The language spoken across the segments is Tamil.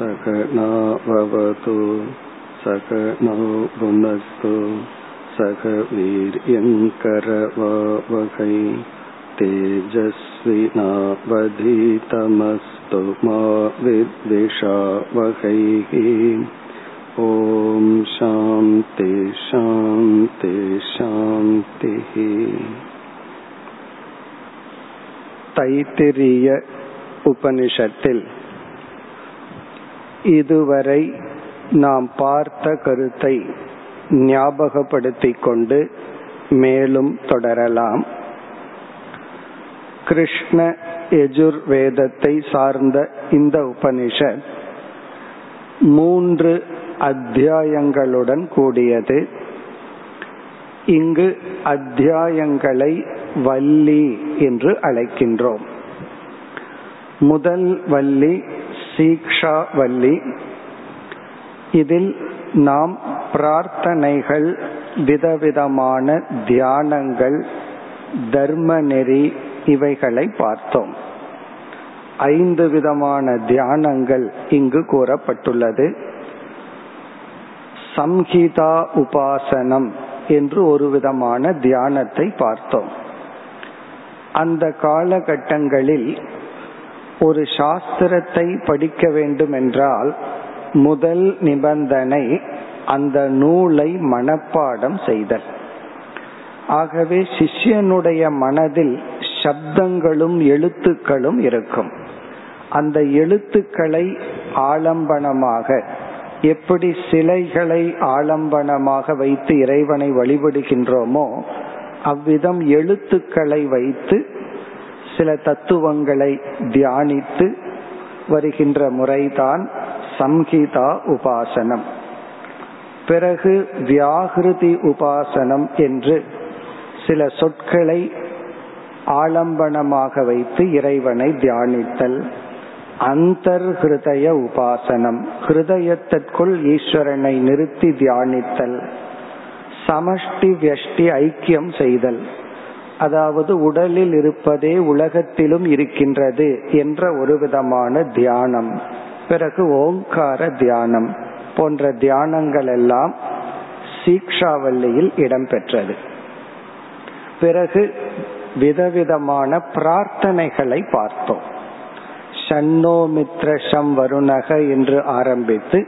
सकनाववतु सकनौ भुनस्तु सह वीर्यङ्करवावहै तेजस्विनावधीतमस्तु मा विद्विषावहैः ॐ शान्ति शान्ति शान्तिः தைத்திரிய உபனிஷத்தில் இதுவரை நாம் பார்த்த கருத்தை ஞாபகப்படுத்திக் கொண்டு மேலும் தொடரலாம். கிருஷ்ண எஜுர்வேதத்தை சார்ந்த இந்த உபனிஷத் மூன்று அத்தியாயங்களுடன் கூடியது. இங்கு அத்தியாயங்களை வள்ளி என்று அழைக்கின்றோம். முதல் வள்ளி சீக்ஷாவல்லி. இதில் நாம் பிரார்த்தனைகள் விதவிதமான தியானங்கள் தர்ம நெறி இவைகளை பார்த்தோம். ஐந்து விதமான தியானங்கள் இங்கு கூறப்பட்டுள்ளது. சம்ஹிதா உபாசனம் என்று ஒரு விதமான தியானத்தை பார்த்தோம். அந்த காலகட்டங்களில் ஒரு சாஸ்திரத்தை படிக்க வேண்டும் என்றால் முதல் நிபந்தனை அந்த நூலை மனப்பாடம் செய்தல். ஆகவே சிஷ்யனுடைய மனதில் சப்தங்களும் எழுத்துக்களும் இருக்கும். அந்த எழுத்துக்களை ஆலம்பனமாக எப்படி சிலைகளை ஆலம்பனமாக வைத்து இறைவனை வழிபடுகின்றோமோ அவ்விதம் எழுத்துக்களை வைத்து சில தத்துவங்களை தியானித்து வருகின்ற முறைதான் சம்ஹிதா உபாசனம். பிறகு வியாகிருதி உபாசனம் என்று சில சொற்களை ஆலம்பனமாக வைத்து இறைவனை தியானித்தல் அந்தர்ஹிருதய உபாசனம் ஹிருதயத்திற்குள் ஈஸ்வரனை நிறுத்தி தியானித்தல் சமஷ்டி வியஷ்டி ஐக்கியம் செய்தல். அதாவது உடலில் இருப்பதே உலகத்திலும் இருக்கின்றது என்ற ஒரு விதமான தியானம். பிறகு ஓங்கார தியானம் போன்ற தியானங்கள் எல்லாம் சீக்ஷாவல்லியில் இடம்பெற்றது. பிறகு விதவிதமான பிரார்த்தனைகளை பார்த்தோம். ஷண்ணோமித்ரஷம் வருணக என்று ஆரம்பித்து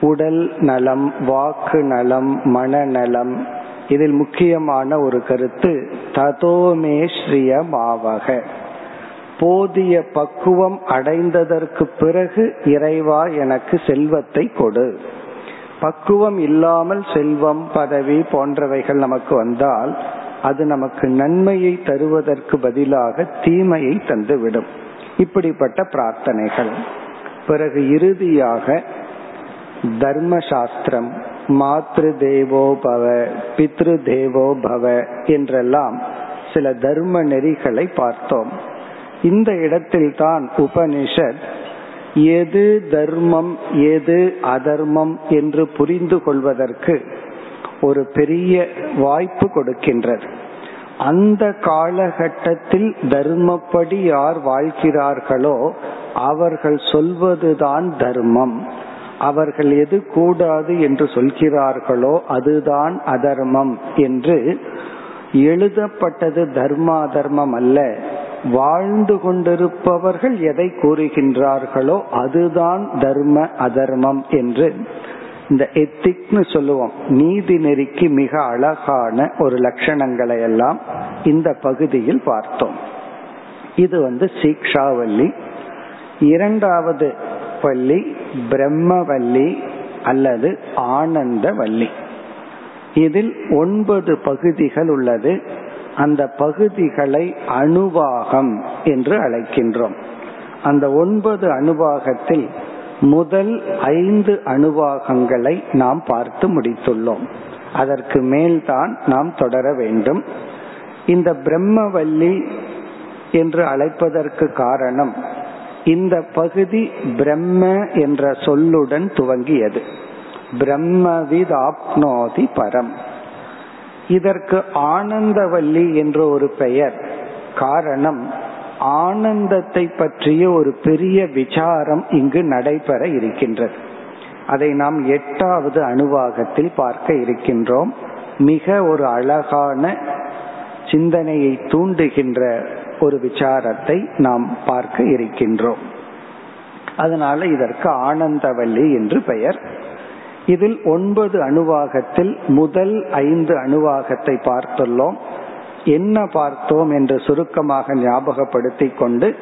உடல் நலம் வாக்கு நலம் மனநலம் இதில் முக்கியமான ஒரு கருத்து ததோமே ஸ்ரீயமாவக போதிய பக்குவம் அடைந்ததற்கு பிறகு இறைவா எனக்கு செல்வத்தை கொடு. பக்குவம் இல்லாமல் செல்வம் பதவி போன்றவைகள் நமக்கு வந்தால் அது நமக்கு நன்மையை தருவதற்கு பதிலாக தீமையை தந்துவிடும். இப்படிப்பட்ட பிரார்த்தனைகள். பிறகு இறுதியாக தர்ம சாஸ்திரம் மாத்ரு தேவோ பவ பித்ரு தேவோ பவ என்றெல்லாம் சில தர்ம நெறிகளை பார்த்தோம். இந்த இடத்தில் தான் உபனிஷத் எது தர்மம் எது அதர்மம் என்று புரிந்து கொள்வதற்கு ஒரு பெரிய வாய்ப்பு கொடுக்கின்றது. அந்த காலகட்டத்தில் தர்மப்படி யார் வாழ்கிறார்களோ அவர்கள் சொல்வதுதான் தர்மம். அவர்கள் எது கூடாது என்று சொல்கிறார்களோ அதுதான் அதர்மம் என்று எழுதப்பட்டது தர்மா தர்மம் அல்ல. வாழ்ந்து கொண்டிருப்பவர்கள் எதை கூறுகின்றார்களோ அதுதான் தர்ம அதர்மம் என்று இந்த எத்திக்னு சொல்லுவோம். நீதி நெறிக்கு மிக அழகான ஒரு லட்சணங்களை எல்லாம் இந்த பகுதியில் பார்த்தோம். இது வந்து சீக்ஷாவல்லி. இரண்டாவது வள்ளி பிரம்மவல்லி அல்லது ஆனந்த வள்ளி இதில் ஒன்பது பகுதிகள் உள்ளது. அந்த பகுதிகளை அணுவாகம் என்று அழைக்கின்றோம். அந்த ஒன்பது அணுவாகத்தில் முதல் ஐந்து அணுவாகங்களை நாம் பார்த்து முடித்துள்ளோம். அதற்கு மேல்தான் நாம் தொடர வேண்டும். இந்த பிரம்மவல்லி என்று அழைப்பதற்கு காரணம் இந்த பகுதி பிரம்ம என்ற சொல்லுடன் துவங்கியது. பிரம்மவித் ஆப்னோதி பரம். இதற்கு ஆனந்தவல்லி என்ற ஒரு பெயர். காரணம் ஆனந்தத்தை பற்றிய ஒரு பெரிய விசாரம் இங்கு நடைபெற இருக்கின்றது. அதை நாம் எட்டாவது அணுவாகத்தில் பார்க்க இருக்கின்றோம். மிக ஒரு அழகான சிந்தனையை தூண்டுகின்ற ஒரு விசாரத்தை நாம் பார்க்க இருக்கின்றோம். அதனால இதற்கு ஆனந்தவல்லி என்று பெயர். இதில் ஒன்பது அணுவாகத்தில் முதல் ஐந்து அணுவாகத்தை பார்த்துள்ளோம். என்ன பார்த்தோம் என்று சுருக்கமாக ஞாபகப்படுத்திக் கொண்டு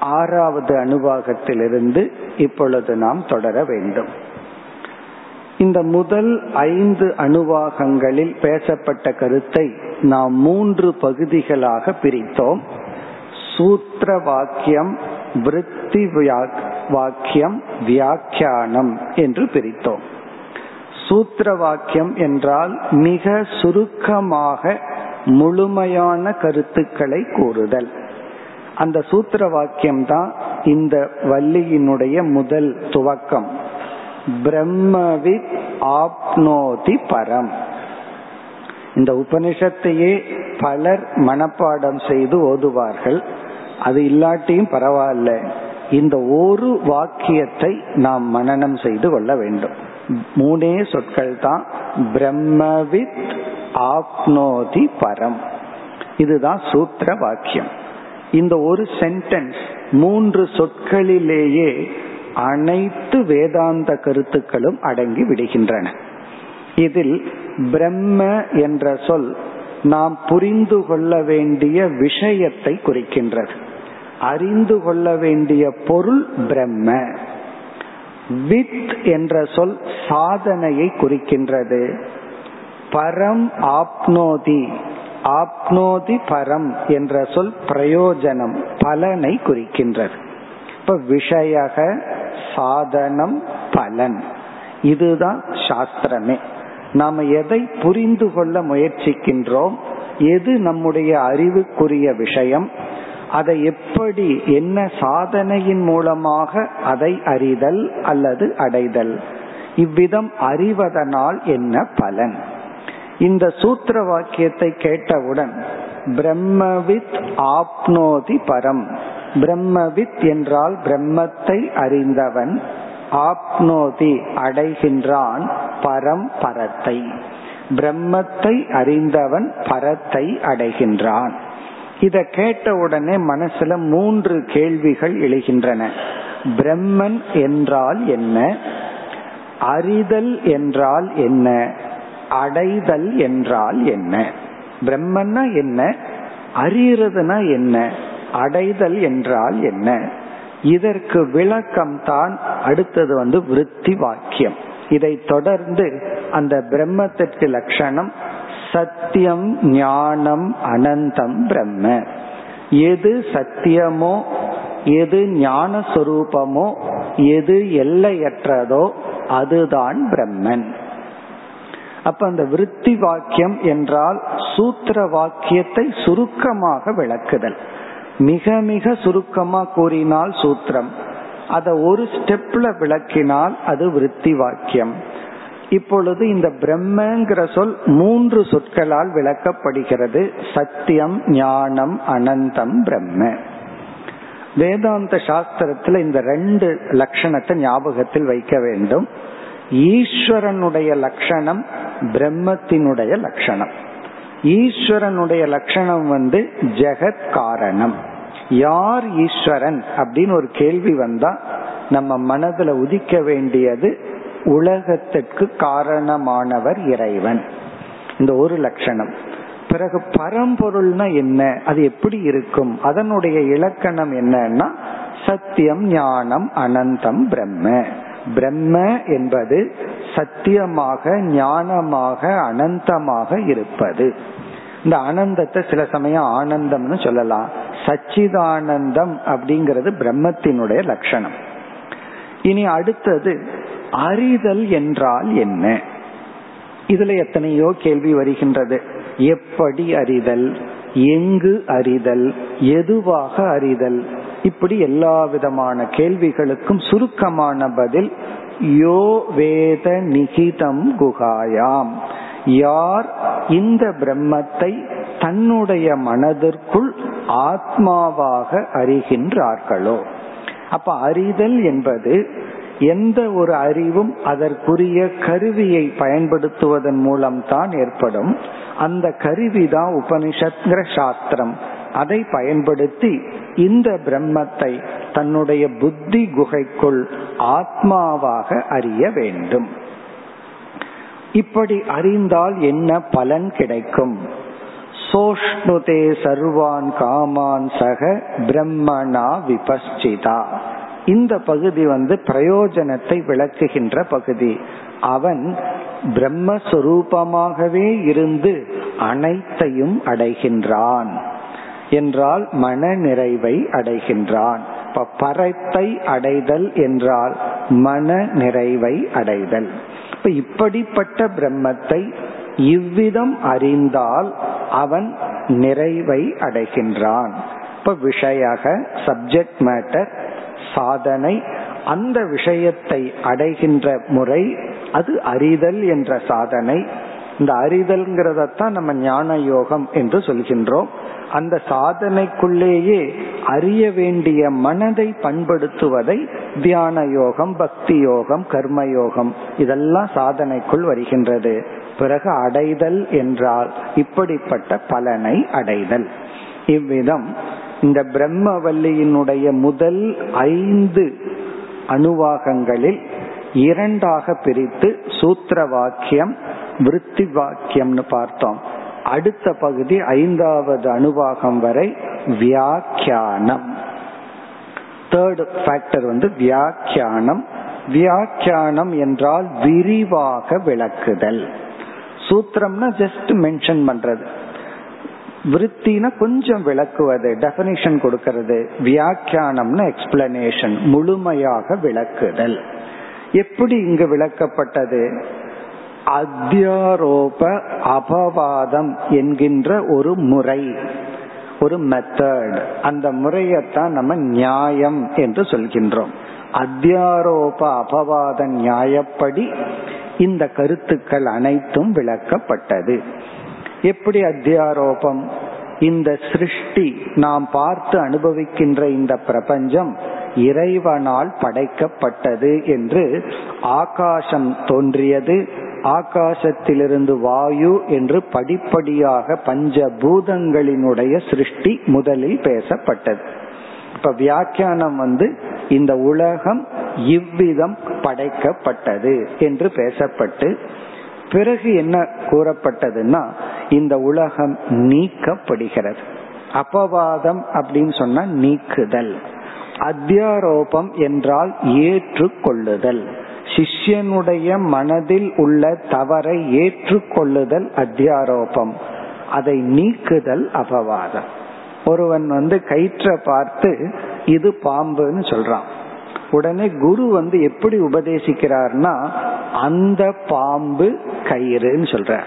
ஆறாவது அணுவாகத்திலிருந்து இப்பொழுது நாம் தொடர வேண்டும். இந்த முதல் ஐந்து அணுவாகங்களில் பேசப்பட்ட கருத்தை நாம் மூன்று பகுதிகளாக பிரித்தோம். சூத்திர வாக்கியம் விருத்தி வாக்கியம் வியாக்கியானம் என்று பிரித்தோம். சூத்திர வாக்கியம் என்றால் மிக சுருக்கமாக முழுமையான கருத்துக்களை கூறுதல். அந்த சூத்திர வாக்கியம் தான் இந்த வள்ளியினுடைய முதல் துவக்கம். பிரம்மவித் ஆப்னோதி பரம். இந்த உபனிஷத்தையே பலர் மனப்பாடம் செய்து ஓதுவார்கள். அது இல்லாட்டியும் பரவாயில்ல. இந்த ஒரு வாக்கியத்தை நாம் மனநம் செய்து கொள்ள வேண்டும். மூணே சொற்கள் தான் பிரம்மவித் ஆப்னோதி பரம். இதுதான் சூத்திர வாக்கியம். இந்த ஒரு சென்டென்ஸ் மூன்று சொற்களிலேயே அனைத்து வேதாந்த கருத்துக்களும் அடங்கி விடுகின்றன. இதில் பிரம்ம என்ற சொல் நாம் புரிந்து கொள்ள வேண்டிய விஷயத்தை குறிக்கின்றது. அறிந்து கொள்ள வேண்டிய பொருள் பிரம்ம. வித் என்ற சொல் சாதனையை குறிக்கின்றது. பரம் ஆப்னோதி ஆப்னோதி பரம் என்ற சொல் பிரயோஜனம் பலனை குறிக்கின்றது. இப்ப விஷயக சாதனம் பலன். இதுதான் சாஸ்திரமே. நாம எதை புரிந்து கொள்ள முயற்சிக்கின்றோம் எது நம்முடைய அறிவுக்குரிய விஷயம் அதை எப்படி என்ன சாதனையின் மூலமாக அதை அறிதல் அல்லது அடைதல். இவ்விதம் அறிவதனால் என்ன பலன்? இந்த சூத்திர வாக்கியத்தை கேட்டவுடன் பிரம்மவித் ஆப்னோதி பரம். பிரம்மவித் என்றால் பிரம்மத்தை அறிந்தவன் ஆப்னோதி அடைகின்றான் பரம் பரத்தை. பிரம்மத்தை அறிந்தவன் பரத்தை அடைகின்றான். இத கேட்ட உடனே மனசுல மூன்று கேள்விகள் எழுகின்றன. பிரம்மன் என்றால் என்ன? அறிதல் என்றால் என்ன? அடைதல் என்றால் என்ன? பிரம்மன்னா என்ன? அறியறதுனா என்ன? அடைதல் என்றால் என்ன? இதற்கு விளக்கம் தான் அடுத்தது வந்து விருத்தி வாக்கியம். இதை தொடர்ந்து அந்த பிரம்மத்திற்கு லட்சணம் சத்தியம் ஞானம் அனந்தம் பிரம்ம. எது சத்தியமோ எது ஞான சொரூபமோ எது எல்லையற்றதோ அதுதான் பிரம்மன். அப்ப அந்த விருத்தி வாக்கியம் என்றால் சூத்திர வாக்கியத்தை சுருக்கமாக விளக்குதல். மிக மிக சுருக்கமா கூறினால் சூத்திரம். அதை ஒரு ஸ்டெப்ல விளக்கினால் அது விருத்தி வாக்கியம். இப்பொழுது இந்த பிரம்மங்கிற சொல் மூன்று சொற்களால் விளக்கப்படுகிறது. சத்தியம் ஞானம் அனந்தம் பிரம்ம. வேதாந்த சாஸ்திரத்துல இந்த ரெண்டு லட்சணத்தை ஞாபகத்தில் வைக்க வேண்டும். ஈஸ்வரனுடைய லட்சணம் பிரம்மத்தினுடைய லட்சணம். ஈஸ்வரனுடைய லட்சணம் வந்து ஜெகத் காரணம். யார் ஈஸ்வரன் அப்படின்னு ஒரு கேள்வி வந்தா நம்ம மனதுல உதிக்க வேண்டியது உலகத்திற்கு காரணமானவர் இறைவன். இந்த ஒரு லட்சணம். பிறகு பரம்பொருள்னா என்ன? அது எப்படி இருக்கும்? அதனுடைய இலக்கணம் என்னன்னா சத்தியம் ஞானம் அனந்தம் பிரம்ம. பிரம்ம என்பது சத்தியமாக ஞானமாக அனந்தமாக இருப்பது. இந்த ஆனந்தத்தை சில சமயம் ஆனந்தம்னு சொல்லலாம். சச்சிதானந்தம் அப்படிங்கிறது பிரம்மத்தினுடைய லட்சணம். இனி அடுத்தது அறிதல் என்றால் என்ன? இதுல எத்தனையோ கேள்வி வருகின்றது. எப்படி அறிதல்? எங்கு அறிதல்? எதுவாக அறிதல்? இப்படி எல்லா விதமான கேள்விகளுக்கும் சுருக்கமான பதில் யோ வேத நிகிதம் குகாயாம். யார் இந்த பிரம்மத்தை தன்னுடைய மனதிற்குள் ஆத்மாவாக அறிகின்றார்களோ. அப்ப அறிதல் என்பது எந்த ஒரு அறிவும் அதற்குரிய கருவியை பயன்படுத்துவதன் மூலம் தான் ஏற்படும். அந்த கருவிதான் உபனிஷத்ங்கிற சாஸ்திரம். அதை பயன்படுத்தி இந்த பிரம்மத்தை தன்னுடைய புத்தி குகைக்குள் ஆத்மாவாக அறிய வேண்டும். இப்படி அறிந்தால் என்ன பலன் கிடைக்கும்? சோஷ்ணுதே சர்வான் காமான் சக பிரம்மணா விபஸ்சிதா இந்த பகுதி வந்து பிரயோஜனத்தை விளக்குகின்ற பகுதி. அவன் பிரம்மஸ்வரூபமாகவே இருந்து அனைத்தையும் அடைகின்றான். என்றால் மன நிறைவை அடைகின்றான். இப்ப பரத்தை அடைதல் என்றால் மன நிறைவை அடைதல். இப்ப இப்படிப்பட்ட பிரம்மத்தை இவ்விதம் அறிந்தால் அவன் நிறைவை அடைகின்றான். இப்ப விஷயக சப்ஜெக்ட் மேட்டர் சாதனை அந்த விஷயத்தை அடைகின்ற முறை அது அறிதல் என்ற சாதனை. இந்த அறிதல்ங்கிறதத்தான் நம்ம ஞான யோகம் என்று சொல்கின்றோம். அந்த சாதனைக்குள்ளேயே அறிய வேண்டிய மனதை பண்படுத்துவதை தியான யோகம் பக்தி யோகம் கர்ம யோகம் இதெல்லாம் சாதனைக்குள் வருகின்றது. பிறகு அடைதல் என்றால் இப்படிப்பட்ட பலனை அடைதல். இவ்விதம் இந்த பிரம்மவல்லியினுடைய முதல் ஐந்து அணுவாகங்களில் இரண்டாக பிரித்து சூத்திர வாக்கியம் விருத்தி வாக்கியம்னு பார்த்தோம். அடுத்த பகுதி ஐந்தாவது அணுவாகம் வரை வியாக்கியானம். தேர்ட் ஃபேக்டர் வந்து வியாக்கியானம். வியாக்கியானம் என்றால் விரிவாக விளக்குதல். சூத்திரம்னா ஜஸ்ட் மென்ஷன் பண்றது. விருத்தினா கொஞ்சம் விளக்குவது டெபனிஷன் கொடுக்கிறது வியாக்கியானம்னா எக்ஸ்பிளனேஷன் முழுமையாக விளக்குதல். எப்படி இங்கு விளக்கப்பட்டது? அத்தியாரோப அபவாதம் என்கின்ற ஒரு முறை ஒரு மெத்தட் அந்த முறையத்தான் நம்ம நியாயம் என்று சொல்கின்றோம். அத்தியாரோப அபவாத நியாயப்படி இந்த கருத்துக்கள் அனைத்தும் விளக்கப்பட்டது. எப்படி அத்தியாரோபம்? இந்த சிருஷ்டி நாம் பார்த்து அனுபவிக்கின்ற இந்த பிரபஞ்சம் இறைவனால் படைக்கப்பட்டது என்று ஆகாசம் தோன்றியது. ஆகாசத்திலிருந்து வாயு என்று படிப்படியாக பஞ்ச பூதங்களினுடைய சிருஷ்டி முதலில் பேசப்பட்டது. இப்ப வியாக்கியானம் வந்து இந்த உலகம் இவ்விதம் படைக்கப்பட்டது என்று பேசப்பட்டு பிறகு என்ன கூறப்பட்டதுன்னா இந்த உலகம் நீக்கப்படுகிறது. அபவாதம் அப்படின்னு சொன்னா நீக்குதல். அத்தியாரோபம் என்றால் ஏற்றுக்கொள்ளுதல். சிஷ்யனுடைய மனதில் உள்ள தவறை ஏற்றுக்கொள்ளுதல் அத்தியாரோபம். அதை நீக்குதல் அபவாதம். ஒருவன் வந்து கயிற்ற பார்த்து இது பாம்புன்னு சொல்றான். உடனே குரு வந்து எப்படி உபதேசிக்கிறார்னா அந்த பாம்பு கயிறுன்னு சொல்ற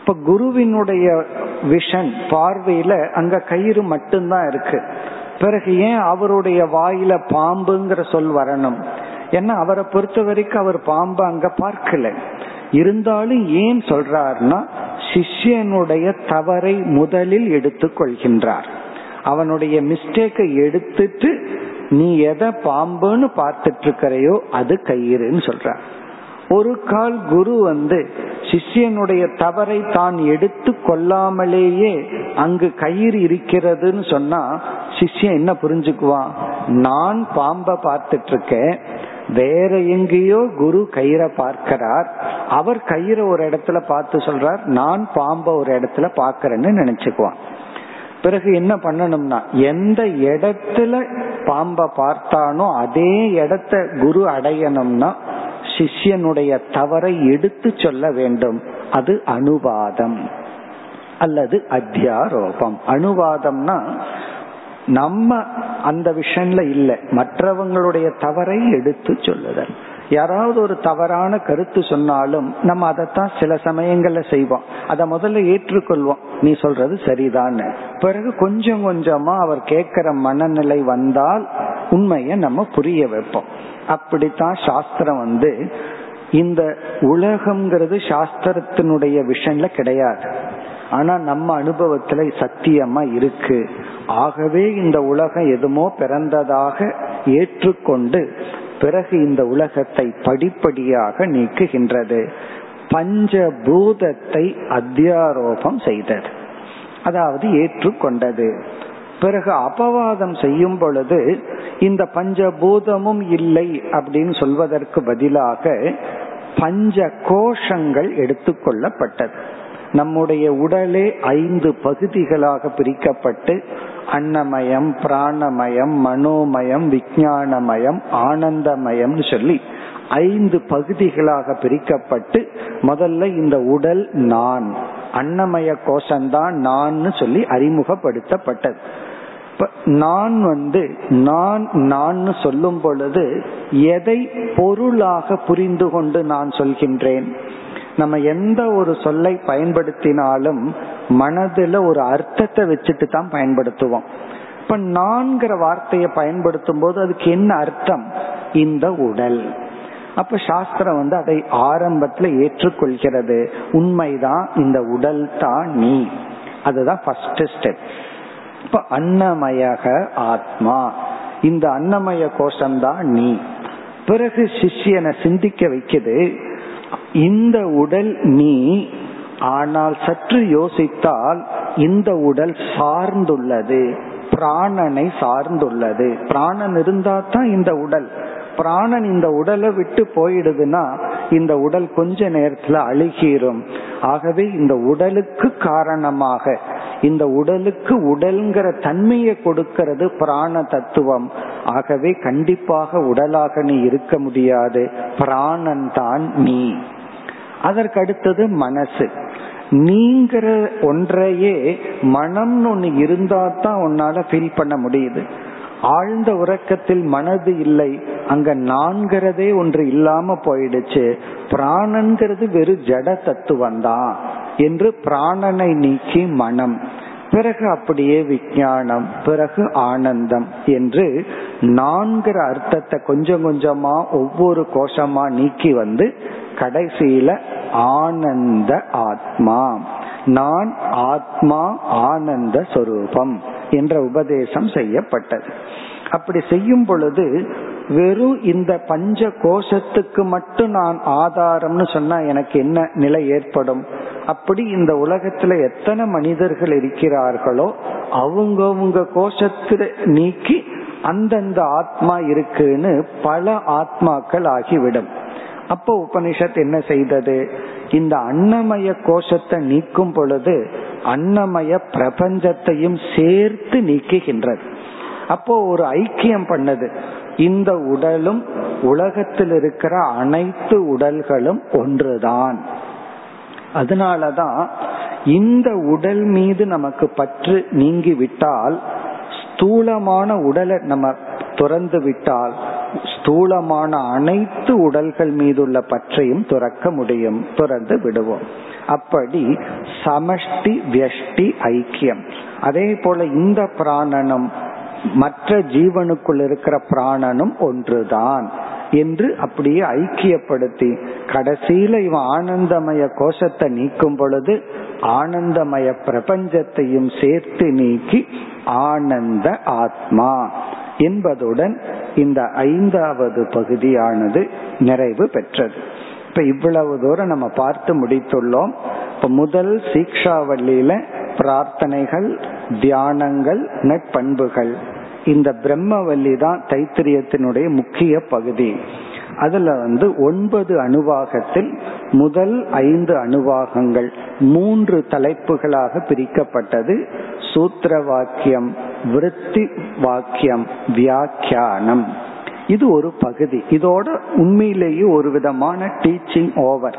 இப்ப குருவினுடைய விஷன் பார்வையில அங்க கயிறு மட்டும்தான் இருக்கு. பிறகு ஏன் அவருடைய வாயில பாம்புங்கிற சொல் வரணும்? ஏன்னா அவரை பொறுத்த வரைக்கும் அவர் பாம்பு அங்க பார்க்கல. இருந்தாலும் ஏன் சொல்றாருன்னா சிஷ்யனுடைய தவறை முதலில் எடுத்துக்கொள்கின்றார். அவனுடைய மிஸ்டேக்கை எடுத்துட்டு நீ எதை பாம்புன்னு பார்த்துட்டு இருக்கிறையோ அது கயிறுன்னு சொல்ற ஒரு கால் குரு வந்து சிஷ்யனுடைய தவறை தான் எடுத்து கொள்ளாமலேயே அங்கு கயிறு இருக்கிறதுன்னு சொன்னா சிஷ்யன் என்ன புரிஞ்சுக்குவான்? நான் பாம்பை பார்த்துட்டு இருக்கேன் வேற எங்கேயோ குரு கயிறை பார்க்கிறார். அவர் கயிறை ஒரு இடத்துல பார்த்து சொல்றார் நான் பாம்ப ஒரு இடத்துல பாக்கிறேன்னு நினைச்சுக்குவான். பிறகு என்ன பண்ணணும்னா எந்த இடத்துல பாம்ப பார்த்தானோ அதே இடத்த குரு அடையணும்னா சிஷ்யனுடைய தவறை எடுத்து சொல்ல வேண்டும். அது அனுவாதம் அல்லது அத்தியாரோபம். அனுவாதம்னா நம்ம அந்த விஷயம்ல இல்லை. மற்றவங்களுடைய தவறை எடுத்து சொல்லுதல். யாராவது ஒரு தவறான கருத்து சொன்னாலும் நம்ம அதைத்தான் சில சமயங்கள்ல செய்வோம். அதை முதல்ல ஏற்றுக்கொள்வோம். நீ சொல்றது சரிதான் பிறகு கொஞ்சம் கொஞ்சமா அவர் கேட்கிற மனநிலை வந்தால் உண்மையை நம்ம புரிய வைப்போம். அப்படித்தான் சாஸ்திரம் வந்து இந்த உலகம்ங்கிறது சாஸ்திரத்தினுடைய விஷன்ல கிடையாது. ஆனா நம்ம அனுபவத்துல சத்தியமா இருக்கு. ஆகவே இந்த உலகம் எதுமோ பிறந்ததாக ஏற்றுக்கொண்டு பிறகு இந்த உலகத்தை படிப்படியாக நீக்குகின்றது. பஞ்சபூதத்தை அத்தியாரோபம் செய்தது. அதாவது ஏற்றுக்கொண்டது. பிறகு அபவாதம் செய்யும் பொழுது இந்த பஞ்சபூதமும் இல்லை அப்படின்னு சொல்வதற்கு பதிலாக பஞ்ச கோஷங்கள் எடுத்துக்கொள்ளப்பட்டது. நம்முடைய உடலே ஐந்து பகுதிகளாக பிரிக்கப்பட்டு அன்னமயம் பிராணமயம் மனோமயம் விஜயானமயம் ஆனந்தமயம்னு சொல்லி ஐந்து பகுதிகளாக பிரிக்கப்பட்டு முதல்ல இந்த உடல் நான் அன்னமய கோஷம்தான் நான் சொல்லி அறிமுகப்படுத்தப்பட்டது. நான் வந்து நான் நான் சொல்லும் பொழுது எதை பொருளாக புரிந்து கொண்டு நான் சொல்கின்றேன்? நம்ம எந்த ஒரு சொல்லை பயன்படுத்தினாலும் மனதுல ஒரு அர்த்தத்தை வச்சுட்டு தான் பயன்படுத்துவோம். இப்ப நான்கிற வார்த்தையை பயன்படுத்தும் போது அதுக்கு என்ன அர்த்தம்? இந்த உடல். அப்ப சாஸ்திரம் வந்து அதை ஆரம்பத்துல ஏற்றுக்கொள்கிறது. உண்மைதான் இந்த உடல் தான் நீ. அதுதான் ஃபர்ஸ்ட் ஸ்டெப் இப்ப அன்னமயக ஆத்மா. இந்த அன்னமய கோஷம்தான் நீ. பிறகு சிஷ்யனை சிந்திக்க வைக்குது. இந்த உடல் நீ ஆனால் சற்று யோசித்தால் இந்த உடல் சார்ந்துள்ளது பிராணனை சார்ந்துள்ளது. பிராணன் இருந்தா தான் இந்த உடல். பிராணன் இந்த உடலை விட்டு போயிடுதுன்னா இந்த உடல் கொஞ்ச நேரத்துல அழுகிரும். ஆகவே இந்த உடலுக்கு காரணமாக இந்த உடலுக்கு உடல்ங்கிற தன்மையை கொடுக்கிறது பிராண தத்துவம். ஆகவே கண்டிப்பாக உடலாக நீ இருக்க முடியாது. பிராணன் தான் நீ. அதற்கு அடுத்தது மனசு. நீங்கிற ஒன்றையே மனம்னு ஒன்று இருந்தா தான் உன்னால ஃபீல் பண்ண முடியுது. ஆழ்ந்த உறக்கத்தில் மனது இல்லை அங்க நான்கிறதே ஒன்று இல்லாம போயிடுச்சு. பிராணன்கிறது வெறும் ஜட தத்துவம் தான் என்று பிராணனை நீக்கி மனம். பிறகு அப்படியே விஞ்ஞானம் பிறகு ஆனந்தம் என்று நான்கிற அர்த்தத்தை கொஞ்சம் கொஞ்சமா ஒவ்வொரு கோஷமா நீக்கி வந்து கடைசியில ஆனந்த ஆத்மா. நான் ஆத்மா ஆனந்த சொரூபம் என்ற உபதேசம் செய்யப்பட்டது. அப்படி செய்யும் பொழுது வெறும் இந்த பஞ்ச கோஷத்துக்கு மட்டும் நான் ஆதாரம்னு சொன்னா எனக்கு என்ன நிலை ஏற்படும்? அப்படி இந்த உலகத்துல எத்தனை மனிதர்கள் இருக்கிறார்களோ அவங்கவுங்க கோஷத்துல நீக்கி அந்தந்த ஆத்மா இருக்குன்னு பல ஆத்மாக்கள் ஆகிவிடும். அப்ப உபனிஷத் என்ன செய்தது? இந்த அன்னமய கோஷத்தை நீக்கும் பொழுது அன்னமய பிரபஞ்சத்தையும் சேர்த்து நீக்குகின்றது. அப்போ ஒரு ஐக்கியம் பண்ணது. இந்த உடலும் உலகத்தில் இருக்கிற அனைத்து உடல்களும் ஒன்றுதான். அதனாலதான் இந்த உடல் மீது நமக்கு பற்று நீங்கி விட்டால் ஸ்தூலமான உடலை நம்ம துறந்து விட்டால் ஸ்தூலமான அனைத்து உடல்கள் மீதுள்ள பற்றையும் துறக்க முடியும் துறந்து விடுவோம். அப்படி சமஷ்டி வியஷ்டி ஐக்கியம். அதே போல இந்த பிராணனும் மற்ற ஜீவனுக்குள் இருக்கிற பிராணனும் ஒன்றுதான். என்று அப்படியே ஐக்கியப்படுத்தி கடைசியில இவன் ஆனந்தமய கோஷத்தை நீக்கும் பொழுது ஆனந்தமய பிரபஞ்சத்தையும் சேர்த்து நீக்கி ஆனந்த ஆத்மா என்பதுடன் இந்த ஐந்தாவது பகுதியானது நிறைவு பெற்றது. இப்ப இவ்வளவு தூரம் நம்ம பார்த்து முடித்துள்ளோம். இப்ப முதல் சீக்ஷாவல்லியில பிரார்த்தனைகள் தியானங்கள் நட்பண்புகள். இந்த பிரம்மவல்லி தான் தைத்திரியத்தினுடைய முக்கிய பகுதி. அதுல வந்து ஒன்பது அணுவாகத்தில் முதல் ஐந்து அணுவாகங்கள் மூன்று தலைப்புகளாக பிரிக்கப்பட்டது. சூத்திர வாக்கியம் விருத்தி வாக்கியம் வியாக்கியானம். இது ஒரு பகுதி. இதோட உண்மையிலேயே ஒரு விதமான டீச்சிங் ஓவர்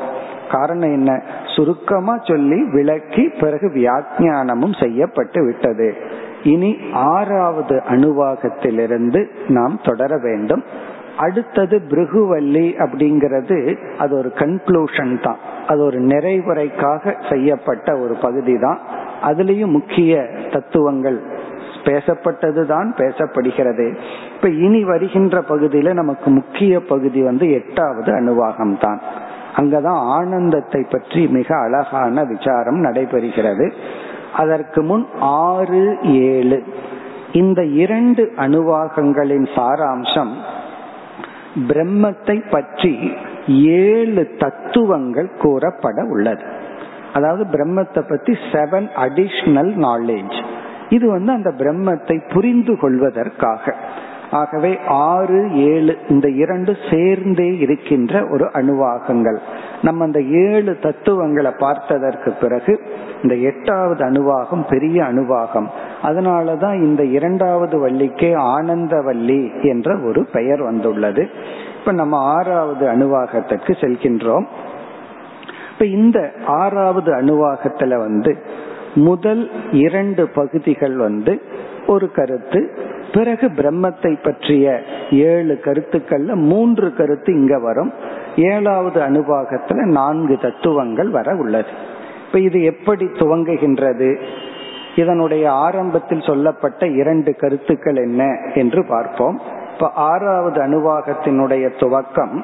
காரணம் என்ன? சுருக்கமா சொல்லி விளக்கி பிறகு வியாக்கியானமும் செய்யப்பட்டு விட்டது. இனி ஆறாவது அணுவாகத்திலிருந்து நாம் தொடர வேண்டும். அடுத்தது பிருகுவல்லி அப்படிங்கிறது அது ஒரு கன்க்ளூஷன் தான். அது ஒரு நிறைவுரைக்காக செய்யப்பட்ட ஒரு பகுதி தான் அதுலேயும் முக்கிய தத்துவங்கள் பேசப்பட்டது தான் பேசப்படுகிறது. இப்ப இனி வருகின்ற பகுதியில நமக்கு முக்கிய பகுதி வந்து எட்டாவது அணுவாகம் தான் அங்கதான் ஆனந்தத்தை பற்றி மிக அழகான விசாரம் நடைபெறுகிறது. அதற்கு முன் ஆறு ஏழு. இந்த இரண்டு அணுவாகங்களின் சாராம்சம் பிரம்மத்தை பற்றி ஏழு தத்துவங்கள் கூறப்பட உள்ளது. அதாவது பிரம்மத்தை பத்தி செவன் அடிஷ்னல் நாலேஜ் இது வந்து அந்த பிரம்மத்தை புரிந்து கொள்வதற்காக. ஆகவே ஆறு ஏழு இந்த இரண்டு சேர்ந்தே இருக்கின்ற ஒரு அணுவாகங்கள். நம்ம அந்த ஏழு தத்துவங்களை பார்த்ததற்கு பிறகு இந்த எட்டாவது அணுவாகம் பெரிய அணுவாகம். அதனாலதான் இந்த இரண்டாவது வள்ளிக்கே ஆனந்த வள்ளி என்ற ஒரு பெயர் வந்துள்ளது. இப்ப நம்ம ஆறாவது அணுவாகத்திற்கு செல்கின்றோம். இப்ப இந்த ஆறாவது அணுவாகத்துல வந்து முதல் இரண்டு பகுதிகள் வந்து ஒரு கருத்து பிறகு பிரம்மத்தை பற்றிய ஏழு கருத்துக்கள்ல மூன்று கருத்து இங்க வரும். ஏழாவது அனுபாகத்துல நான்கு தத்துவங்கள் வர உள்ளது. இப்ப இது எப்படி துவங்குகின்றது? இதனுடைய ஆரம்பத்தில் சொல்லப்பட்ட இரண்டு கருத்துக்கள் என்ன என்று பார்ப்போம். இப்ப ஆறாவது அணுவாகத்தினுடைய துவக்கம்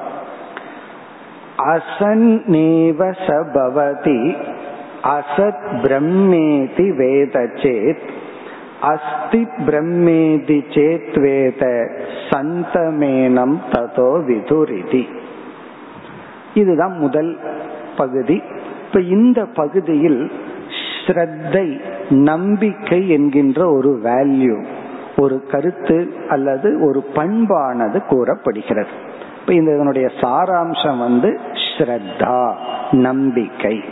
அசன்னேவ சபவதி அசத் பிரம்மேதி வேத சேத் அஸ்தி பிரம்மேதி சேத்வேத சந்தமேனம் ததோ விதுரிதி. இதுதான் முதல் பகுதி. இப்ப இந்த பகுதியில் ஸ்ரத்தை நம்பிக்கை என்கின்ற ஒரு வேல்யூ ஒரு கருத்து அல்லது ஒரு பண்பானது கூறப்படுகிறது. இப்ப இந்த இதனுடைய சாராம்சம் வந்து ஸ்ரத்தா நம்பிக்கை.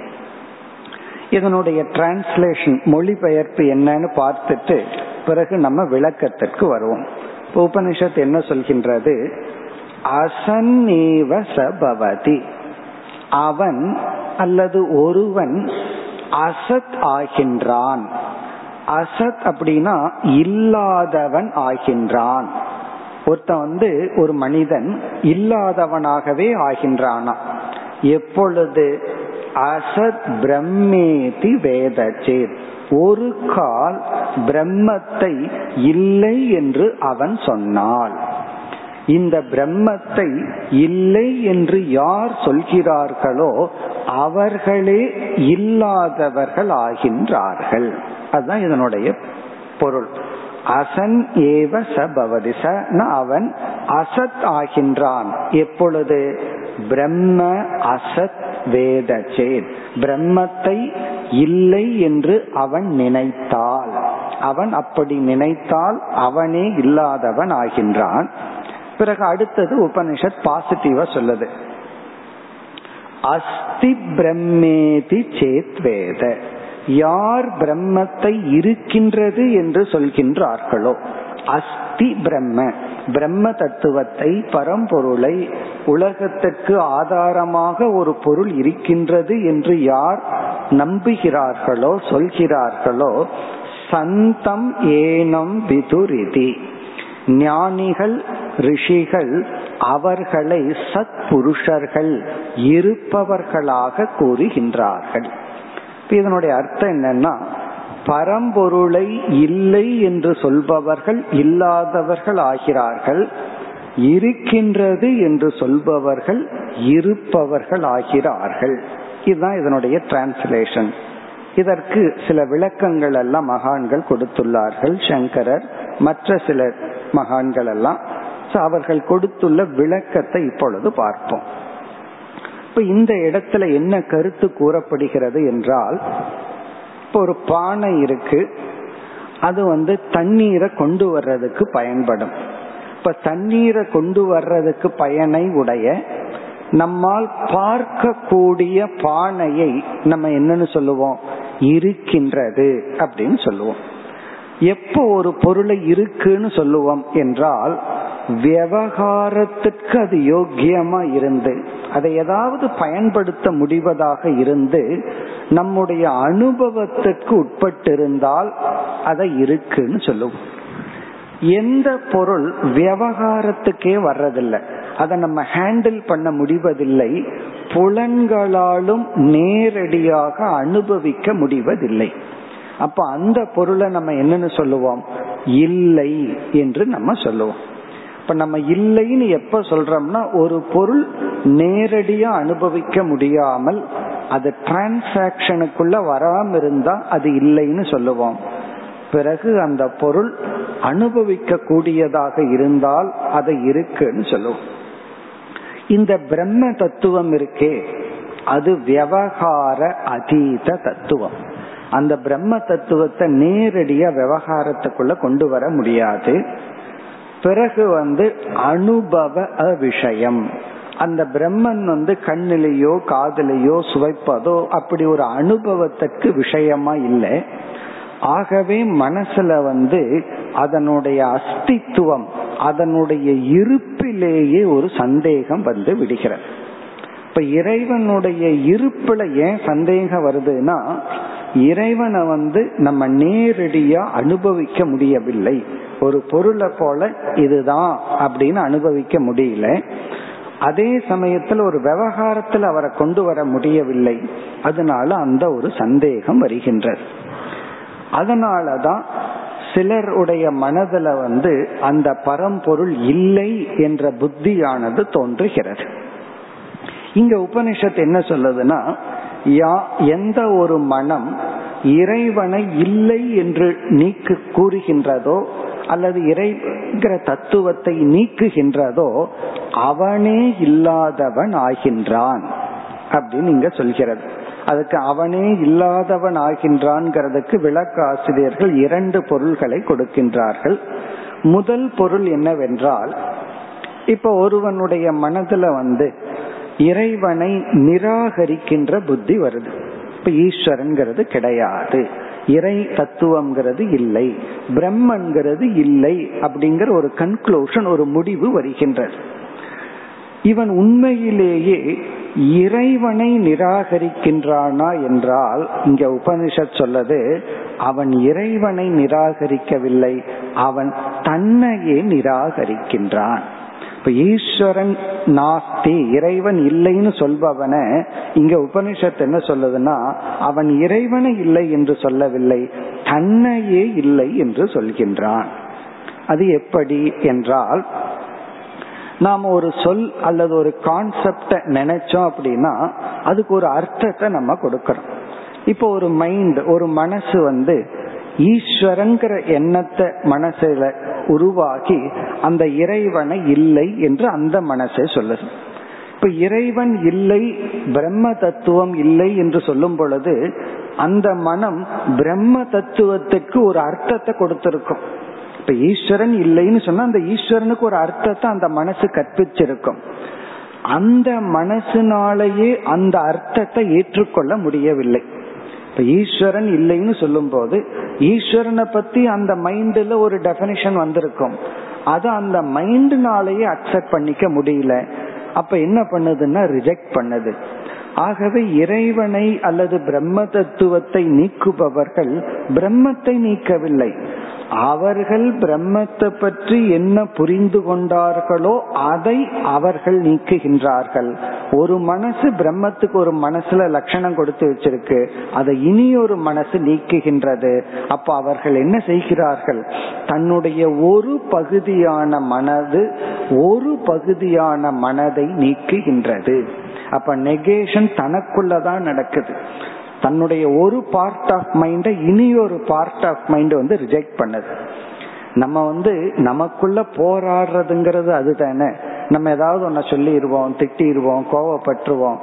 இதனுடைய டிரான்ஸ்லேஷன் மொழிபெயர்ப்பு என்னன்னு பார்த்துட்டு பிறகு நம்ம விளக்கத்திற்கு வருவோம். உபனிஷத் என்ன சொல்கின்றது? அசன்னேவ சபவதி. அவன் அல்லது ஒருவன் அசத் ஆகின்றான். அசத் அப்படின்னா இல்லாதவன் ஆகின்றான். ஒருத்தன் வந்து ஒரு மனிதன் இல்லாதவனாகவே ஆகின்றானா? எப்பொழுது அசத் பிரம்மேதி வேதச்சேத். ஒரு கால் பிரம்மத்தை இல்லை என்று அவன் சொன்னாள். இந்த பிரம்மத்தை இல்லை என்று யார் சொல்கிறார்களோ அவர்களே இல்லாதவர்கள் ஆகின்றார்கள். அதுதான் இதனுடைய பொருள். அசன் ஏவ சபவதி ச. அவன் அசத் ஆகின்றான். எப்பொழுது? பிரம்ம அசத் வேத சேத் பிரம்மத்தை இல்லை என்று அவன் நினைத்தால் அவன் அப்படி நினைத்தால் அவனே இல்லாதவன் ஆகின்றான். பிறகு அடுத்தது உபனிஷத் பாசிட்டிவா சொல்லுது. அஸ்தி பிரம்மேதி சேத் வேத. யார் பிரம்மத்தை இருக்கின்றது என்று சொல்கின்றார்களோ அஸ்தி பிரம்ம. பிரம்ம தத்துவத்தை பரம்பொருளை உலகத்திற்கு ஆதாரமாக ஒரு பொருள் இருக்கின்றது என்று யார் நம்புகிறார்களோ சொல்கிறார்களோ சந்தம் ஏனம் விதுரிதி. ஞானிகள் ரிஷிகள் அவர்களை சத் புருஷர்கள் இருப்பவர்களாக கூறுகின்றார்கள். இதனுடைய அர்த்தம் என்னன்னா பரம்பொருளை இல்லை என்று சொல்பவர்கள் இல்லாதவர்கள் ஆகிறார்கள் இருக்கின்றது என்று சொல்பவர்கள் இருப்பவர்கள் ஆகிறார்கள். இதுதான் இதனுடைய டிரான்ஸ்லேஷன் இதற்கு சில விளக்கங்கள் எல்லாம் மகான்கள் கொடுத்துள்ளார்கள் சங்கரர் மற்ற சில மகான்கள் எல்லாம். அவர்கள் கொடுத்துள்ள விளக்கத்தை இப்பொழுது பார்ப்போம். இப்ப இந்த இடத்துல என்ன கருத்து கூறப்படுகிறது என்றால் இப்போ ஒரு பானை இருக்கு. அது வந்து தண்ணீரை கொண்டு வர்றதுக்கு பயன்படும். இப்ப தண்ணீரை கொண்டு வர்றதுக்கு பயனை உடைய நம்மால் பார்க்கக்கூடிய பானையை நம்ம என்னன்னு சொல்லுவோம்? இருக்கின்றது அப்படின்னு சொல்லுவோம். எப்போ ஒரு பொருளை இருக்குன்னு சொல்லுவோம் என்றால் விவகாரத்திற்கு அது யோக்கியமா இருந்து அதை ஏதாவது பயன்படுத்த முடிவதாக இருந்து நம்முடைய அனுபவத்துக்கு உட்பட்டிருந்தால் அதை இருக்குன்னு சொல்லுவோம். எந்த பொருள் விவகாரத்துக்கே வர்றதில்லை. அதை நம்ம ஹேண்டில் பண்ண முடிவதில்லை. புலன்களாலும் நேரடியாக அனுபவிக்க முடிவதில்லை. அப்ப அந்த பொருளை நம்ம என்னன்னு சொல்லுவோம்? இல்லை என்று நம்ம சொல்லுவோம். இப்ப நம்ம இல்லைன்னு எப்ப சொல்றோம்னா ஒரு பொருள் நேரடியா அனுபவிக்க முடியாமல் அது டிரான்சாக்சனுக்குள்ள வராம இருந்தா அது இல்லைன்னு சொல்லுவோம். பிறகு அந்த பொருள் அனுபவிக்க கூடியதாக இருந்தால் அதை இருக்குன்னு சொல்லுவோம். இந்த பிரம்ம தத்துவம் இருக்கே அது விவகார அதீத தத்துவம். அந்த பிரம்ம தத்துவத்தை நேரடியா விவகாரத்துக்குள்ள கொண்டு வர முடியாது. பிறகு வந்து அனுபவ விஷயம் அந்த பிரம்மன் வந்து கண்ணிலேயோ காதலையோ சுவைப்பதோ அப்படி ஒரு அனுபவத்துக்கு விஷயமா இல்லை. ஆகவே மனசுல வந்து அதனுடைய அஸ்தித்துவம் அதனுடைய இருப்பிலேயே ஒரு சந்தேகம் வந்து விடுகிறது. இப்ப இறைவனுடைய இருப்புல ஏன் சந்தேகம் வருதுன்னா இறைவனை வந்து நம்ம நேரடியா அனுபவிக்க முடியவில்லை. ஒரு பொருளை போல இதுதான் அப்படின்னு அனுபவிக்க முடியல. அதே சமயத்துல ஒரு விவகாரத்தில் அவரை கொண்டு வர முடியவில்லை. அதனால அந்த ஒரு சந்தேகம் வருகின்றது. அதனாலதான் சிலருடைய மனதுல வந்து அந்த பரம்பொருள் இல்லை என்ற புத்தியானது தோன்றுகிறது. இங்க உபனிஷத் என்ன சொல்லுதுன்னா யா எந்த ஒரு மனம் இறைவனை இல்லை என்று நீக்கு கூறுகின்றதோ அல்லது இறைங்கிற தத்துவத்தை நீக்குகின்றதோ அவனே இல்லாதவன் ஆகின்றான் அப்படின்னு இங்க சொல்கிறது. அதுக்கு அவனே இல்லாதவன் ஆகின்றான்ங்கிறதுக்கு விளக்காசிரியர்கள் இரண்டு பொருள்களை கொடுக்கின்றார்கள். முதல் பொருள் என்னவென்றால் இப்ப ஒருவனுடைய மனதுல வந்து இறைவனை நிராகரிக்கின்ற புத்தி வருது. இப்ப ஈஸ்வரன்கிறது கிடையாது. இறை தத்துவம்ங்கிறது இல்லை பிரம்மன்கிறது இல்லை அப்படிங்கிற ஒரு கன்க்ளூஷன் ஒரு முடிவு வருகின்றது. இவன் உண்மையிலேயே இறைவனை நிராகரிக்கின்றானா என்றால் இங்க உபனிஷத் சொல்லது அவன் இறைவனை நிராகரிக்கவில்லை அவன் தன்னையே நிராகரிக்கின்றான். இப்ப ஈஸ்வரன் நாஸ்தி இறைவன் இல்லைன்னு சொல்பவன இங்க உபனிஷத்து என்ன சொல்லுதுன்னா அவன் இறைவனை இல்லை என்று சொல்லவில்லை தன்னையே இல்லை என்று சொல்கின்றான். அது எப்படி என்றால் நாம ஒரு சொல் அல்லது ஒரு கான்செப்ட நினைச்சோம் அப்படின்னா அதுக்கு ஒரு அர்த்தத்தை நம்ம கொடுக்கறோம். இப்போ ஒரு மைண்ட் ஒரு மனசு வந்து ஈஸ்வரங்கிற எண்ணத்தை மனசுல உருவாக்கி அந்த இறைவனை இல்லை என்று அந்த மனசை சொல்லுது. இப்ப இறைவன் இல்லை பிரம்ம தத்துவம் இல்லை என்று சொல்லும் பொழுது அந்த மனம் பிரம்ம தத்துவத்துக்கு ஒரு அர்த்தத்தை கொடுத்திருக்கும். இப்ப ஈஸ்வரன் இல்லைன்னு சொன்னா அந்த ஈஸ்வரனுக்கு ஒரு அர்த்தத்தை அந்த மனசு கற்பிச்சிருக்கும். அந்த மனசுனாலேயே அந்த அர்த்தத்தை ஏற்றுக்கொள்ள முடியவில்லை. இப்ப ஈஸ்வரன் இல்லைன்னு சொல்லும் போது ஈஸ்வரனை பத்தி அந்த மைண்ட்ல ஒரு டெபனிஷன் வந்திருக்கும். அது அந்த மைண்ட்னாலேயே அக்செப்ட் பண்ணிக்க முடியல. அப்ப என்ன பண்ணுதுன்னா ரிஜெக்ட் பண்ணுது. ஆகவே இறைவனை அல்லது பிரம்ம தத்துவத்தை நீக்குபவர்கள் பிரம்மத்தை நீக்கவில்லை. அவர்கள் பிரம்மத்தை பற்றி என்ன புரிந்து கொண்டார்களோ அதை அவர்கள் நீக்குகின்றார்கள். ஒரு மனசு பிரம்மத்துக்கு ஒரு மனசுல லட்சணம் கொடுத்து வச்சிருக்கு. அதை இனி ஒரு மனசு நீக்குகின்றது. அப்ப அவர்கள் என்ன செய்கிறார்கள்? தன்னுடைய ஒரு பகுதியான மனது ஒரு பகுதியான மனதை நீக்குகின்றது. அப்ப நெகேஷன் தனக்குள்ளதான் நடக்குது. தன்னுடைய ஒரு பார்ட் ஆஃப் மைண்ட இனி ஒரு பார்ட் ஆஃப் மைண்ட் வந்து ரிஜெக்ட் பண்ணுது. நம்ம வந்து நமக்குள்ள போராடுறதுங்கிறது அதுதானே. நம்ம ஏதாவது ஒன்ன சொல்லிடுவோம் திட்டிடுவோம் கோவப்பட்டுருவோம்.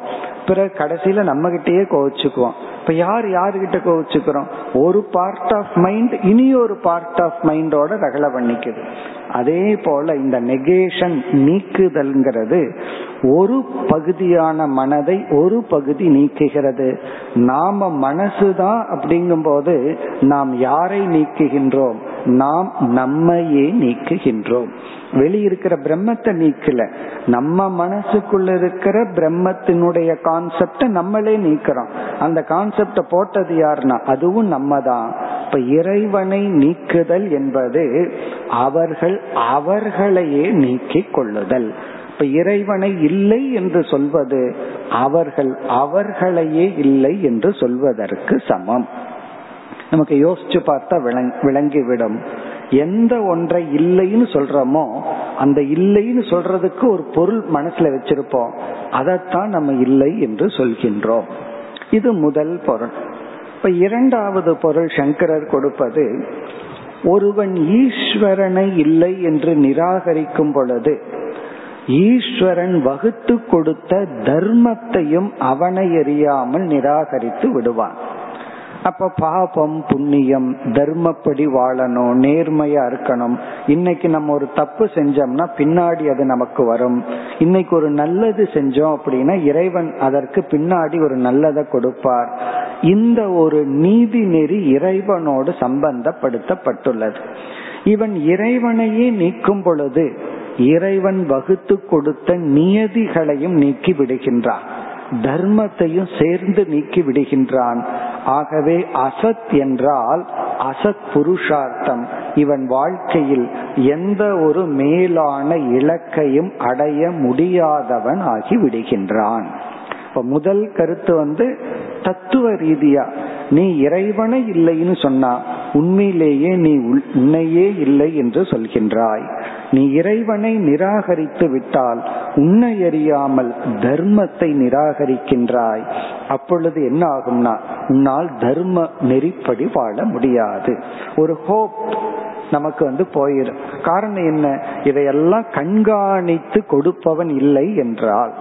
பிறகு கடைசியில நம்ம கிட்டயே கோவிச்சுக்குவோம். இப்ப யார் யாருகிட்ட கோவிச்சுக்கிறோம்? ஒரு பார்ட் ஆஃப் மைண்ட் இனி ஒரு பார்ட் ஆஃப் மைண்டோட ரகலை பண்ணிக்குது. அதே போல இந்த நெகேஷன் நீக்குதல்ங்கிறது ஒரு பகுதியான மனதை ஒரு பகுதி நீக்குகிறது. நாம மனசுதான் அப்படிங்கும் போது நாம் யாரை நீக்குகின்றோம்? நாம் நம்மையே நீக்குகின்றோம். வெளியிருக்கிற பிரம்மத்தை நீக்கல. நம்ம மனசுக்குள்ள இருக்கிற பிரம்மத்தினுடைய கான்செப்ட நம்மளே நீக்கிறோம். அந்த கான்செப்ட போட்டது யாருன்னா அதுவும் நம்ம தான் இப்ப இறைவனை நீக்குதல் என்பது அவர்கள் அவர்களையே நீக்கிக் கொள்ளுதல். இப்ப இறைவனை இல்லை என்று சொல்வது அவர்கள் அவர்களையே இல்லை என்று சொல்வதற்கு சமம். நமக்கு யோசிச்சு பார்த்தா விளங்கிவிடும். எந்த ஒன்றை இல்லைன்னு சொல்றோமோ அந்த இல்லைன்னு சொல்றதுக்கு ஒரு பொருள் மனசுல வச்சிருப்போம். அதைத்தான் நம்ம இல்லை என்று சொல்கின்றோம். இது முதல் பொருள். இப்ப இரண்டாவது பொருள் சங்கரர் கொடுப்பது ஒருவன் ஈஸ்வரனை இல்லை என்று நிராகரிக்கும் பொழுது ஈஸ்வரன் வகுத்து கொடுத்த தர்மத்தையும் அவனை எறியாமல் நிராகரித்து விடுவான். அப்ப பாபம் புண்ணியம் தர்மப்படி வாழணும் நேர்மையா இருக்கணும். இன்னைக்கு நம்ம ஒரு தப்பு செஞ்சோம்னா பின்னாடி அது நமக்கு வரும். இன்னைக்கு ஒரு நல்லது செஞ்சோம் அப்படின்னா இறைவன் அதற்கு பின்னாடி ஒரு நல்லதை கொடுப்பார். இந்த ஒரு நீதி நெறி இறைவனோடு சம்பந்தப்படுத்தப்பட்டுள்ளது. இவன் இறைவனையே நீக்கும் பொழுது இறைவன் வகுத்து கொடுத்த நியதிகளையும் நீக்கி விடுகின்றான். தர்மத்தையும் சேர்ந்து நீக்கி விடுகின்றான். ஆகவே அசத் என்றால் அசத் புருஷார்த்தம். இவன் வாழ்க்கையில் எந்த ஒரு மேலான இலக்கையும் அடைய முடியாதவன் ஆகி விடுகின்றான். இப்ப முதல் கருத்து வந்து தத்துவ ரீதியா நீ இறைவனை இல்லைன்னு சொன்னா உண்மையிலேயே நீ உன்னையே இல்லை என்று சொல்கின்றாய். நீ இறைவனை நிராகரித்து விட்டால் உன்னை அறியாமல் தர்மத்தை நிராகரிக்கின்றாய். அப்பொழுது என்ன ஆகும்னா உன்னால் தர்ம நெறிப்படி வாழ முடியாது. ஒரு ஹோப் நமக்கு வந்து போயிடும் காரணம் என்ன? இதையெல்லாம் கண்காணித்து கொடுப்பவன் இல்லை என்றால்.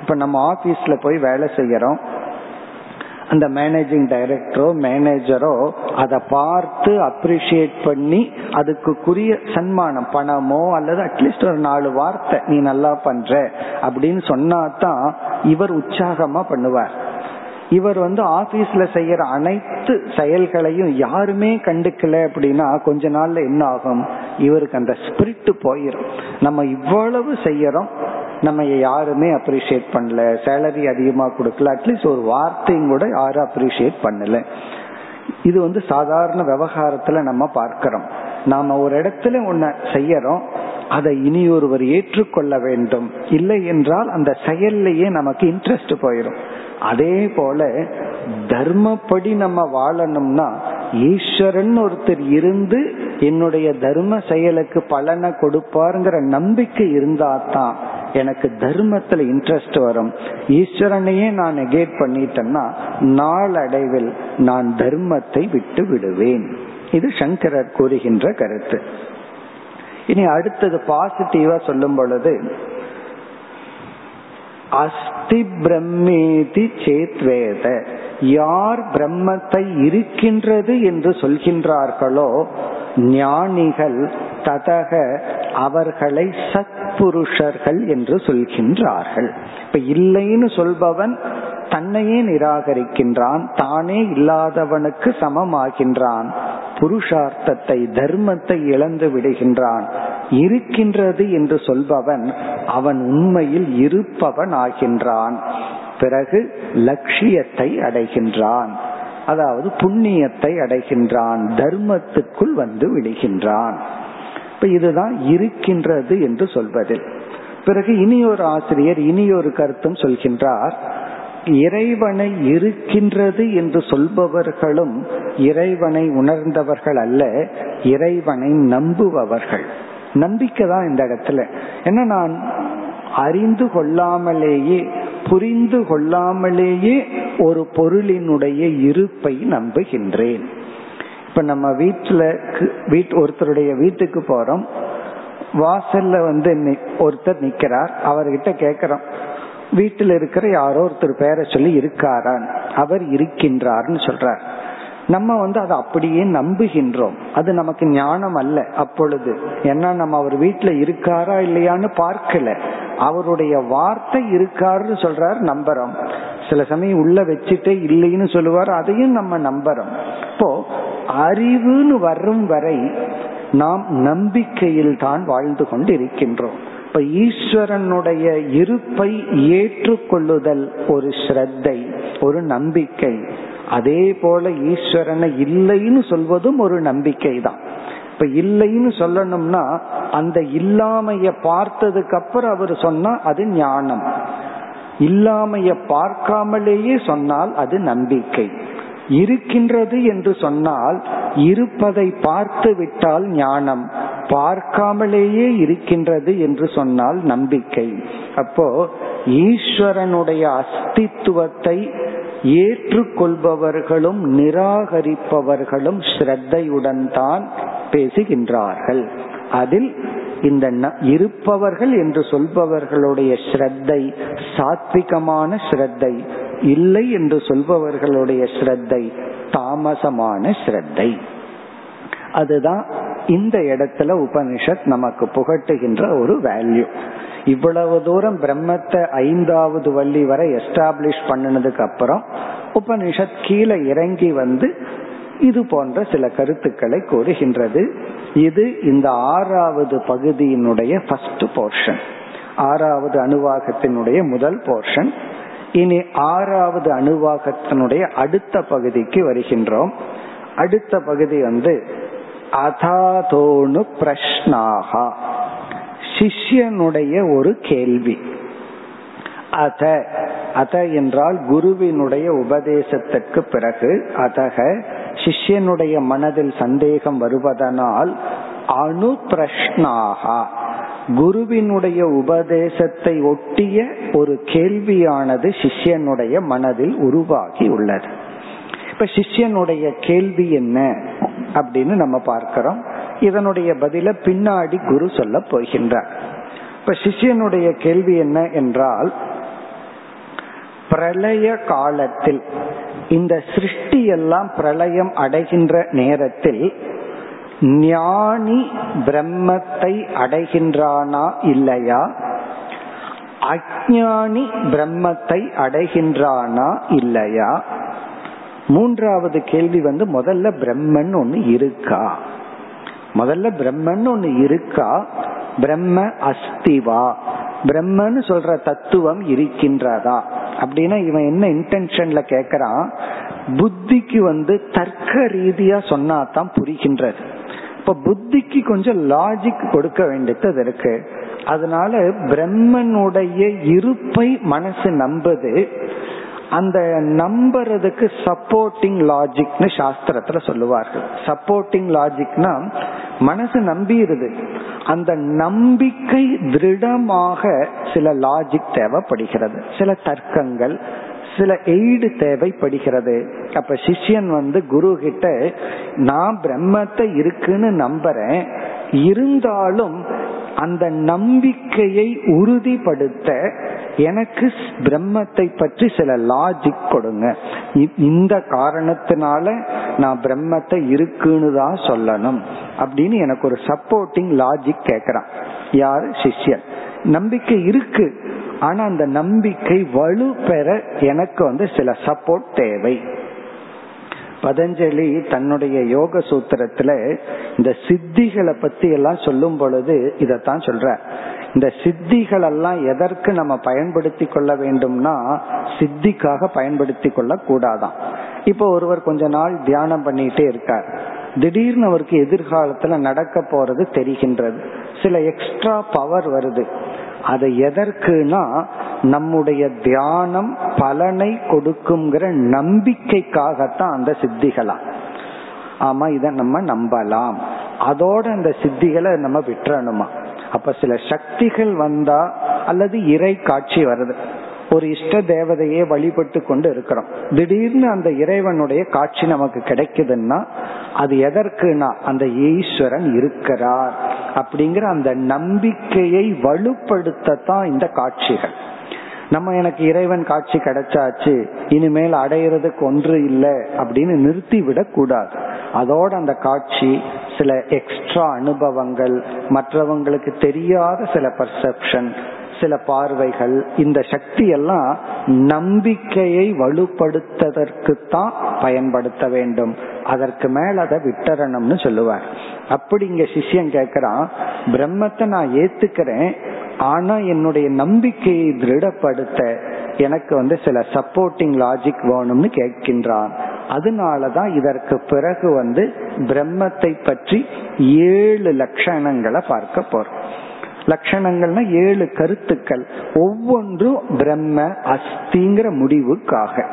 இப்ப நம்ம ஆபீஸ்ல போய் வேலை செய்யறோம். அந்த மேனேஜிங் டைரக்டரோ மேனேஜரோ அதை பார்த்து அப்ரிஷியேட் பண்ணி அதுக்குரிய சன்மானம் பணமோ அல்லது அட்லீஸ்ட் ஒரு நாலு வார்த்தை நீ நல்லா பண்ற அப்படின்னு சொன்னா தான் இவர் உற்சாகமா பண்ணுவார். இவர் வந்து ஆபீஸ்ல செய்யற அனைத்து செயல்களையும் யாருமே கண்டுக்கல அப்படின்னா கொஞ்ச நாள்ல என்ன ஆகும்? இவருக்கு அந்த ஸ்பிரிட் போயிடும் நம்ம இவ்வளவு செய்யறோம் நம்ம யாருமே அப்ரிஷியேட் பண்ணல. சேலரி அதிகமா கொடுக்கல. அட்லீஸ்ட் ஒரு வார்த்தையும் கூட யாரும் அப்ரிஷியேட் பண்ணல. இது வந்து சாதாரண விவகாரத்துல நம்ம பார்க்கிறோம். நாம ஒரு இடத்துல ஒன்ன செய்யறோம். அதை இனி ஒருவர் ஏற்றுக்கொள்ள வேண்டும். இல்லை என்றால் அந்த செயல்லையே நமக்கு இன்ட்ரெஸ்ட் போயிடும் அதே போல தர்மப்படி நம்ம வாழணும்னா ஈஸ்வரன் ஒருத்தர் இருந்து என்னுடைய தர்ம செயலுக்கு பலனை கொடுப்பாருங்கிற நம்பிக்கை இருந்தாதான் எனக்கு தர்மத்துல இன்ட்ரெஸ்ட் வரும். ஈஸ்வரனையே நான் நெகேட் பண்ணிட்டேன்னா நாளடைவில் நான் தர்மத்தை விட்டு விடுவேன். இது சங்கரர் கூறுகின்ற கருத்து. இனி அடுத்தது பாசிட்டிவா சொல்லும் பொழுது அஸ்தி பிரம்மேதி சேத்வேத. யார் பிரம்மத்தை இருக்கின்றது என்று சொல்கின்றார்களோ ஞானிகள் ததக அவர்களை சத்புருஷர்கள் என்று சொல்கின்றார்கள். இப்ப இல்லைன்னு சொல்பவன் தன்னையே நிராகரிக்கின்றான் தானே இல்லாதவனுக்கு சமமாகின்றான் புருஷார்த்தத்தை தர்மத்தை இழந்து விடுகின்றான். இருக்கின்றது என்று சொல்பவன் அவன் உண்மையில் இருப்பவன் ஆகின்றான் பிறகு லட்சியத்தை அடைகின்றான். அதாவது புண்ணியத்தை அடைகின்றான் தர்மத்துக்குள் வந்து விடுகின்றான். இப்ப இதுதான் இருக்கின்றது என்று சொல்வதில். பிறகு இனி ஒரு ஆசிரியர் இனி ஒரு கருத்தும் சொல்கின்றார் இறைவனை இருக்கின்றது என்று சொல்பவர்களும் இறைவனை உணர்ந்தவர்கள் அல்ல இறைவனை நம்புபவர்கள். நம்பிக்கை தான் இந்த இடத்துல. ஏன்னா நான் அறிந்து கொள்ளாமலேயே புரிந்து கொள்ளாமலேயே ஒரு பொருளினுடைய இருப்பை நம்புகின்றேன். இப்ப நம்ம வீட்டுல வீட் ஒருத்தருடைய வீட்டுக்கு போறோம். வாசல்ல வந்து ஒருத்தர் நிக்கிறார். அவர்கிட்ட கேக்குறோம். வீட்டில் இருக்கிற யாரோ ஒருத்தர் பேரை சொல்லி இருக்காரான். அவர் இருக்கின்றார்னு சொல்றார். நம்ம வந்து அதை அப்படியே நம்புகின்றோம். அது நமக்கு ஞானம் அல்ல. அப்பொழுது ஏன்னா நம்ம அவர் வீட்டுல இருக்காரா இல்லையான்னு பார்க்கல. அவருடைய வார்த்தை இருக்காருன்னு சொல்றாரு நம்புறோம். சில சமயம் உள்ள வச்சுட்டே இல்லைன்னு சொல்லுவார் அதையும் நம்ம நம்புறோம். இப்போ அறிவுன்னு வரும் வரை நாம் நம்பிக்கையில் தான் வாழ்ந்து கொண்டு இருக்கின்றோம் இப்ப ஈஸ்வரனுடைய இருப்பை ஏற்றுக்கொள்ளுதல் ஒரு ஸ்ரத்தை ஒரு நம்பிக்கை. அதே போல ஈஸ்வரனை இல்லைன்னு சொல்வதும் ஒரு நம்பிக்கை தான் இப்ப இல்லைன்னு சொல்லணும்னா அந்த இல்லாமைய பார்த்ததுக்கு அப்புறம் அவர் சொன்னா அது ஞானம். இல்லாமைய பார்க்காமலேயே சொன்னால் அது நம்பிக்கை. இருக்கின்றது என்று சொன்னால் இருப்பதை பார்த்து விட்டால் ஞானம். பார்க்காமலேயே இருக்கின்றது என்று சொன்னால் நம்பிக்கை. அப்போ ஈஸ்வரனுடைய அஸ்தித்துவத்தை ஏற்றுக்கொள்பவர்களும் நிராகரிப்பவர்களும் ஸ்ரத்தையுடன் தான் பேசுகின்றார்கள். அதில் இந்த இருப்பவர்கள் என்று சொல்பவர்களுடைய ஸ்ரத்தை சாத்விகமான ஸ்ரத்தை இல்லை என்று சொல்பவர்களுடைய ஸ்ரத்தை தாமசமான ஸ்ரத்தை. அதுதான் இந்த இடத்துல உபனிஷத் நமக்கு புகட்டுகின்ற ஒரு வேல்யூ இவ்வளவு தூரம் பிரம்மத்தை ஐந்தாவது வள்ளி வரை எஸ்டாப்ளிஷ் பண்ணினதுக்கு அப்புறம் உபனிஷத் கீழே இறங்கி வந்து இது போன்ற சில கருத்துக்களை கூறுகின்றது. இது இந்த ஆறாவது பகுதியினுடைய ஃபர்ஸ்ட் போர்ஷன் ஆறாவது அணுவாகத்தினுடைய முதல் போர்ஷன் இனி ஆறாவது அணுவாகத்தினுடைய அடுத்த பகுதிக்கு வருகின்றோம். அடுத்த பகுதி வந்து அதாதோனு பிரஷ்னாகா. சிஷ்யனுடைய ஒரு கேள்வி. அத அத என்றால் குருவினுடைய உபதேசத்திற்கு பிறகு அதக சிஷ்யனுடைய மனதில் சந்தேகம் வருவதனால் அணு பிரஷ்னாகா குருவினுடைய உபதேசத்தை ஒட்டிய ஒரு கேள்வியானது சிஷ்யனுடைய மனதில் உருவாகி உள்ளது. இப்ப சிஷ்யனுடைய கேள்வி என்ன அப்படின்னு நம்ம பார்க்கிறோம். இதனுடைய பதில பின்னாடி குரு சொல்ல போகின்றார். இப்ப சிஷ்யனுடைய கேள்வி என்ன என்றால் பிரளய காலத்தில் இந்த சிருஷ்டி எல்லாம் பிரளயம் அடைகின்ற நேரத்தில் ஞானி பிரம்மத்தை அடைகின்றானா இல்லையா? அஜானி பிரம்மத்தை அடைகின்றானா இல்லையா? மூன்றாவது கேள்வி வந்து முதல்ல பிரம்மன் ஒண்ணு இருக்கா? முதல்ல பிரம்மன் ஒண்ணு இருக்கா? பிரம்ம அஸ்திவா. பிரம்மன்னு சொல்ற தத்துவம் இருக்கின்றதா? அப்படின்னா இவன் என்ன இன்டென்ஷன்ல கேக்குறான்? புத்திக்கு வந்து தர்க்க ரீதியா சொன்னா தான் புரிகின்றது. இப்ப புத்திக்கு கொஞ்சம் லாஜிக் கொடுக்க வேண்டியது இருக்கு. அதனால பிரம்மனுடைய இருப்பை மனசு நம்புது. அந்த நம்புறதுக்கு சப்போர்ட்டிங் லாஜிக்னு சாஸ்திரத்துல சொல்லுவார்கள். சப்போர்ட்டிங் லாஜிக்னா மனசு நம்பிடுது. அந்த நம்பிக்கை திருடமாக சில லாஜிக் தேவைப்படுகிறது. சில தர்க்கங்கள் சில எய்டு தேவைப்படுகிறது. அப்ப சிஷ்யன் வந்து குரு கிட்ட நான் பிரம்மத்தை இருக்குன்னு நம்புறேன். இருந்தாலும் அந்த நம்பிக்கையை உறுதிப்படுத்த எனக்கு பிரம்மத்தை பற்றி சில லாஜிக் கொடுங்க. இந்த காரணத்தினால நான் பிரம்மத்தை இருக்குன்னு தான் சொல்லணும். அப்படின்னு எனக்கு ஒரு சப்போர்ட்டிங் லாஜிக் கேக்குறான். யாரு? சிஷ்யன். நம்பிக்கை இருக்கு. ஆனா அந்த நம்பிக்கை வலு பெற எனக்கு வந்து சில சப்போர்ட் தேவை. பதஞ்சலி தன்னுடைய யோக சூத்திரத்துல இந்த சித்திகளை பத்தி எல்லாம் சொல்லும் பொழுது இதத்தான் சொல்ற. இந்த சித்திகள் எல்லாம் எதற்கு நம்ம பயன்படுத்தி கொள்ள வேண்டும்னா சித்திக்காக பயன்படுத்தி கொள்ள கூடாதான். இப்போ ஒருவர் கொஞ்ச நாள் தியானம் பண்ணிட்டே இருக்கார். திடீர்னு அவருக்கு எதிர்காலத்துல நடக்க போறது தெரிகின்றது. சில எக்ஸ்ட்ரா பவர் வருது. அது எதற்குனா நம்முடைய தியானம் பலனை கொடுக்குங்கிற நம்பிக்கைக்காகத்தான் அந்த சித்திகளா. ஆமா இத நம்ம நம்பலாம். அதோட அந்த சித்திகளை நம்ம விட்டுறணுமா? அப்ப சில சக்திகள் வந்தா அல்லது இறை காட்சி வருது. ஒரு இஷ்ட தேவதையே வழிபட்டு கொண்டு இருக்கிறோம். திடீர்னு அந்த இறைவனுடைய காட்சி நமக்கு கிடைக்குதுன்னா அது எதற்குனா அந்த ஈஸ்வரன் இருக்கிறார் அப்படிங்கிற அந்த நம்பிக்கையை வலுப்படுத்தத்தான் இந்த காட்சிகள். நம்ம எனக்கு இறைவன் காட்சி கிடைச்சாச்சு இனிமேல் அடையிறதுக்கு ஒன்று இல்லை அப்படின்னு நிறுத்தி கூடாது. அதோட அந்த காட்சி சில எக்ஸ்ட்ரா அனுபவங்கள் மற்றவங்களுக்கு தெரியாத சில பர்செப்ஷன் சில பார்வைகள் இந்த சக்தி எல்லாம் நம்பிக்கையை வலுப்படுத்ததற்கு தான் பயன்படுத்த வேண்டும். அதற்கு மேல அதை விட்டரணும்னு சொல்லுவார். அப்படி இங்க சிஷ்யம் கேக்குறான் பிரம்மத்தை நான் ஏத்துக்கிறேன் ஆனா என்னுடைய நம்பிக்கையை திருடப்படுத்த எனக்கு வந்து சில சப்போர்ட்டிங் லாஜிக் வேணும்னு கேட்கின்றான். அதனாலதான் இதற்கு பிறகு வந்து பிரம்மத்தை பற்றி ஏழு லட்சணங்களை பார்க்க போறோம். லட்சணங்கள்னா ஏழு கருத்துக்கள். ஒவ்வொன்றும் பிரம்ம அஸ்திங்கிற முடிவுக்காக.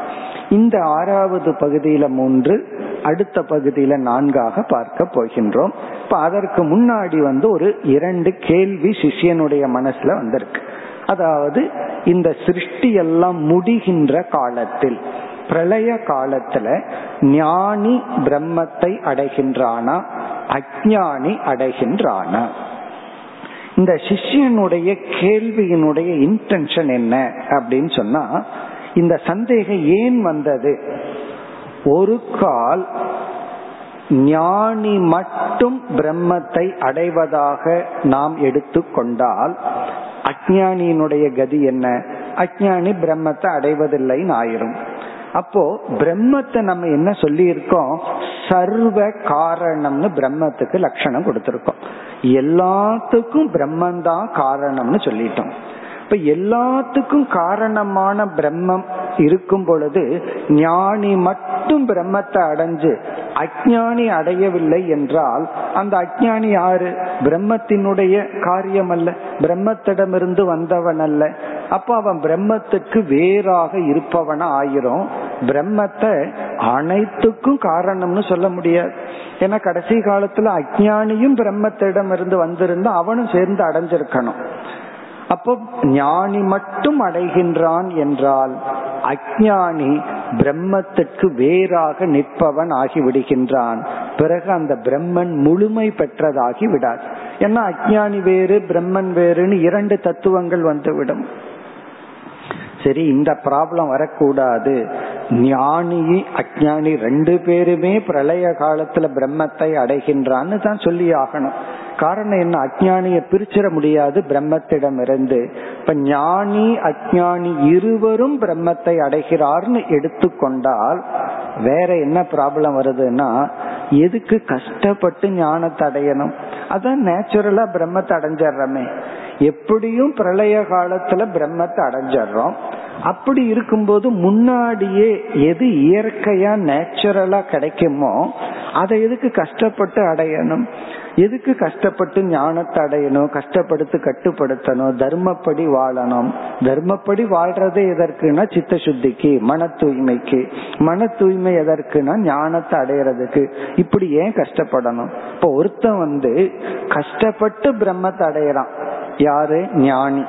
இந்த ஆறாவது பகுதியில மூன்று அடுத்த பகுதியில நான்காக பார்க்க போகின்றோம். இப்ப அதற்கு முன்னாடி வந்து ஒரு இரண்டு கேள்வி சிஷியனுடைய மனசுல வந்திருக்கு. அதாவது இந்த சிருஷ்டி எல்லாம் முடிகின்ற காலத்தில் பிரளய காலத்துல ஞானி பிரம்மத்தை அடைகின்றானா? அஜானி அடைகின்றானா? இந்த சிஷ்யனுடைய கேள்வியினுடைய இன்டென்ஷன் என்ன அப்படின்னு சொன்னா இந்த சந்தேகம் ஏன் வந்தது? ஒரு கால் ஞானி மட்டும் பிரம்மத்தை அடைவதாக நாம் எடுத்துக்கொண்டால் அஜானியினுடைய கதி என்ன? அஜானி பிரம்மத்தை அடைவதில்லைன்னு ஆயிரும். அப்போ பிரம்மத்தை நம்ம என்ன சொல்லி இருக்கோம் சர்வ காரணம்னு பிரம்மத்துக்கு லட்சணம் கொடுத்திருக்கோம். எல்லாத்துக்கும் பிரம்மந்தான் காரணம்னு சொல்லிட்டோம். இப்ப எல்லாத்துக்கும் காரணமான பிரம்மம் இருக்கும் பொழுது ஞானி மட்டும் பிரம்மத்தை அடைஞ்சு அஜானி அடையவில்லை என்றால் அந்த அஜானி யாரு? பிரம்மத்தினுடைய காரியம் அல்ல பிரம்மத்திடமிருந்து வந்தவன் அல்ல. அப்ப அவன் பிரம்மத்துக்கு வேறாக இருப்பவன ஆயிரும். பிரம்மத்தை அனைத்துக்கும் காரணம்னு சொல்ல முடியாது. ஏன்னா கடைசி காலத்துல அஜானியும் பிரம்மத்திடம் இருந்து வந்திருந்தா அவனும் சேர்ந்து அடைஞ்சிருக்கணும். அப்போ ஞானி மட்டும் அடைகின்றான் என்றால் அஜானி பிரம்மத்துக்கு வேறாக நிற்பவன் ஆகிவிடுகின்றான். பிறகு அந்த பிரம்மன் முழுமை பெற்றதாகி விடாது. ஏன்னா அஜானி வேறு பிரம்மன் வேறுன்னு இரண்டு தத்துவங்கள் வந்துவிடும். சரி இந்த ப்ராப்ளம் வரக்கூடாது. ஞானி அஜானி ரெண்டு பேருமே பிரளய காலத்துல பிரம்மத்தை அடைகின்றான்னு தான் சொல்லி ஆகணும். காரணம் என்ன? அஜானிய பிரிச்சிட முடியாது பிரம்மத்திடம் இருந்து இப்ப ஞானி அஜானி இருவரும் பிரம்மத்தை அடைகிறார்னு எடுத்துக்கொண்டால் வேற என்ன ப்ராப்ளம் வருதுன்னா எதுக்கு கஷ்டப்பட்டு ஞானத்தை அடையணும்? அதான் நேச்சுரலா பிரம்மத்தை அடைஞ்சிடுறமே. எப்படியும் பிரளய காலத்துல பிரம்மத்தை அடைஞ்சிடுறோம். அப்படி இருக்கும்போது முன்னாடியே எது இயற்கையா நேச்சுரலா கிடைக்குமோ அதை எதுக்கு கஷ்டப்பட்டு அடையணும்? எதுக்கு கஷ்டப்பட்டு ஞானத்தை அடையணும்? கஷ்டப்படுத்து கட்டுப்படுத்தணும்? தர்மப்படி வாழணும். தர்மப்படி வாழ்றதே எதற்குனா சித்த சுத்திக்கு மன தூய்மைக்கு மன தூய்மை எதற்குனா ஞானத்தை அடையிறதுக்கு. இப்படி ஏன் கஷ்டப்படணும்? இப்போ ஒருத்தன் வந்து கஷ்டப்பட்டு பிரம்மத்தை அடையிறான். யாரு? ஞானி.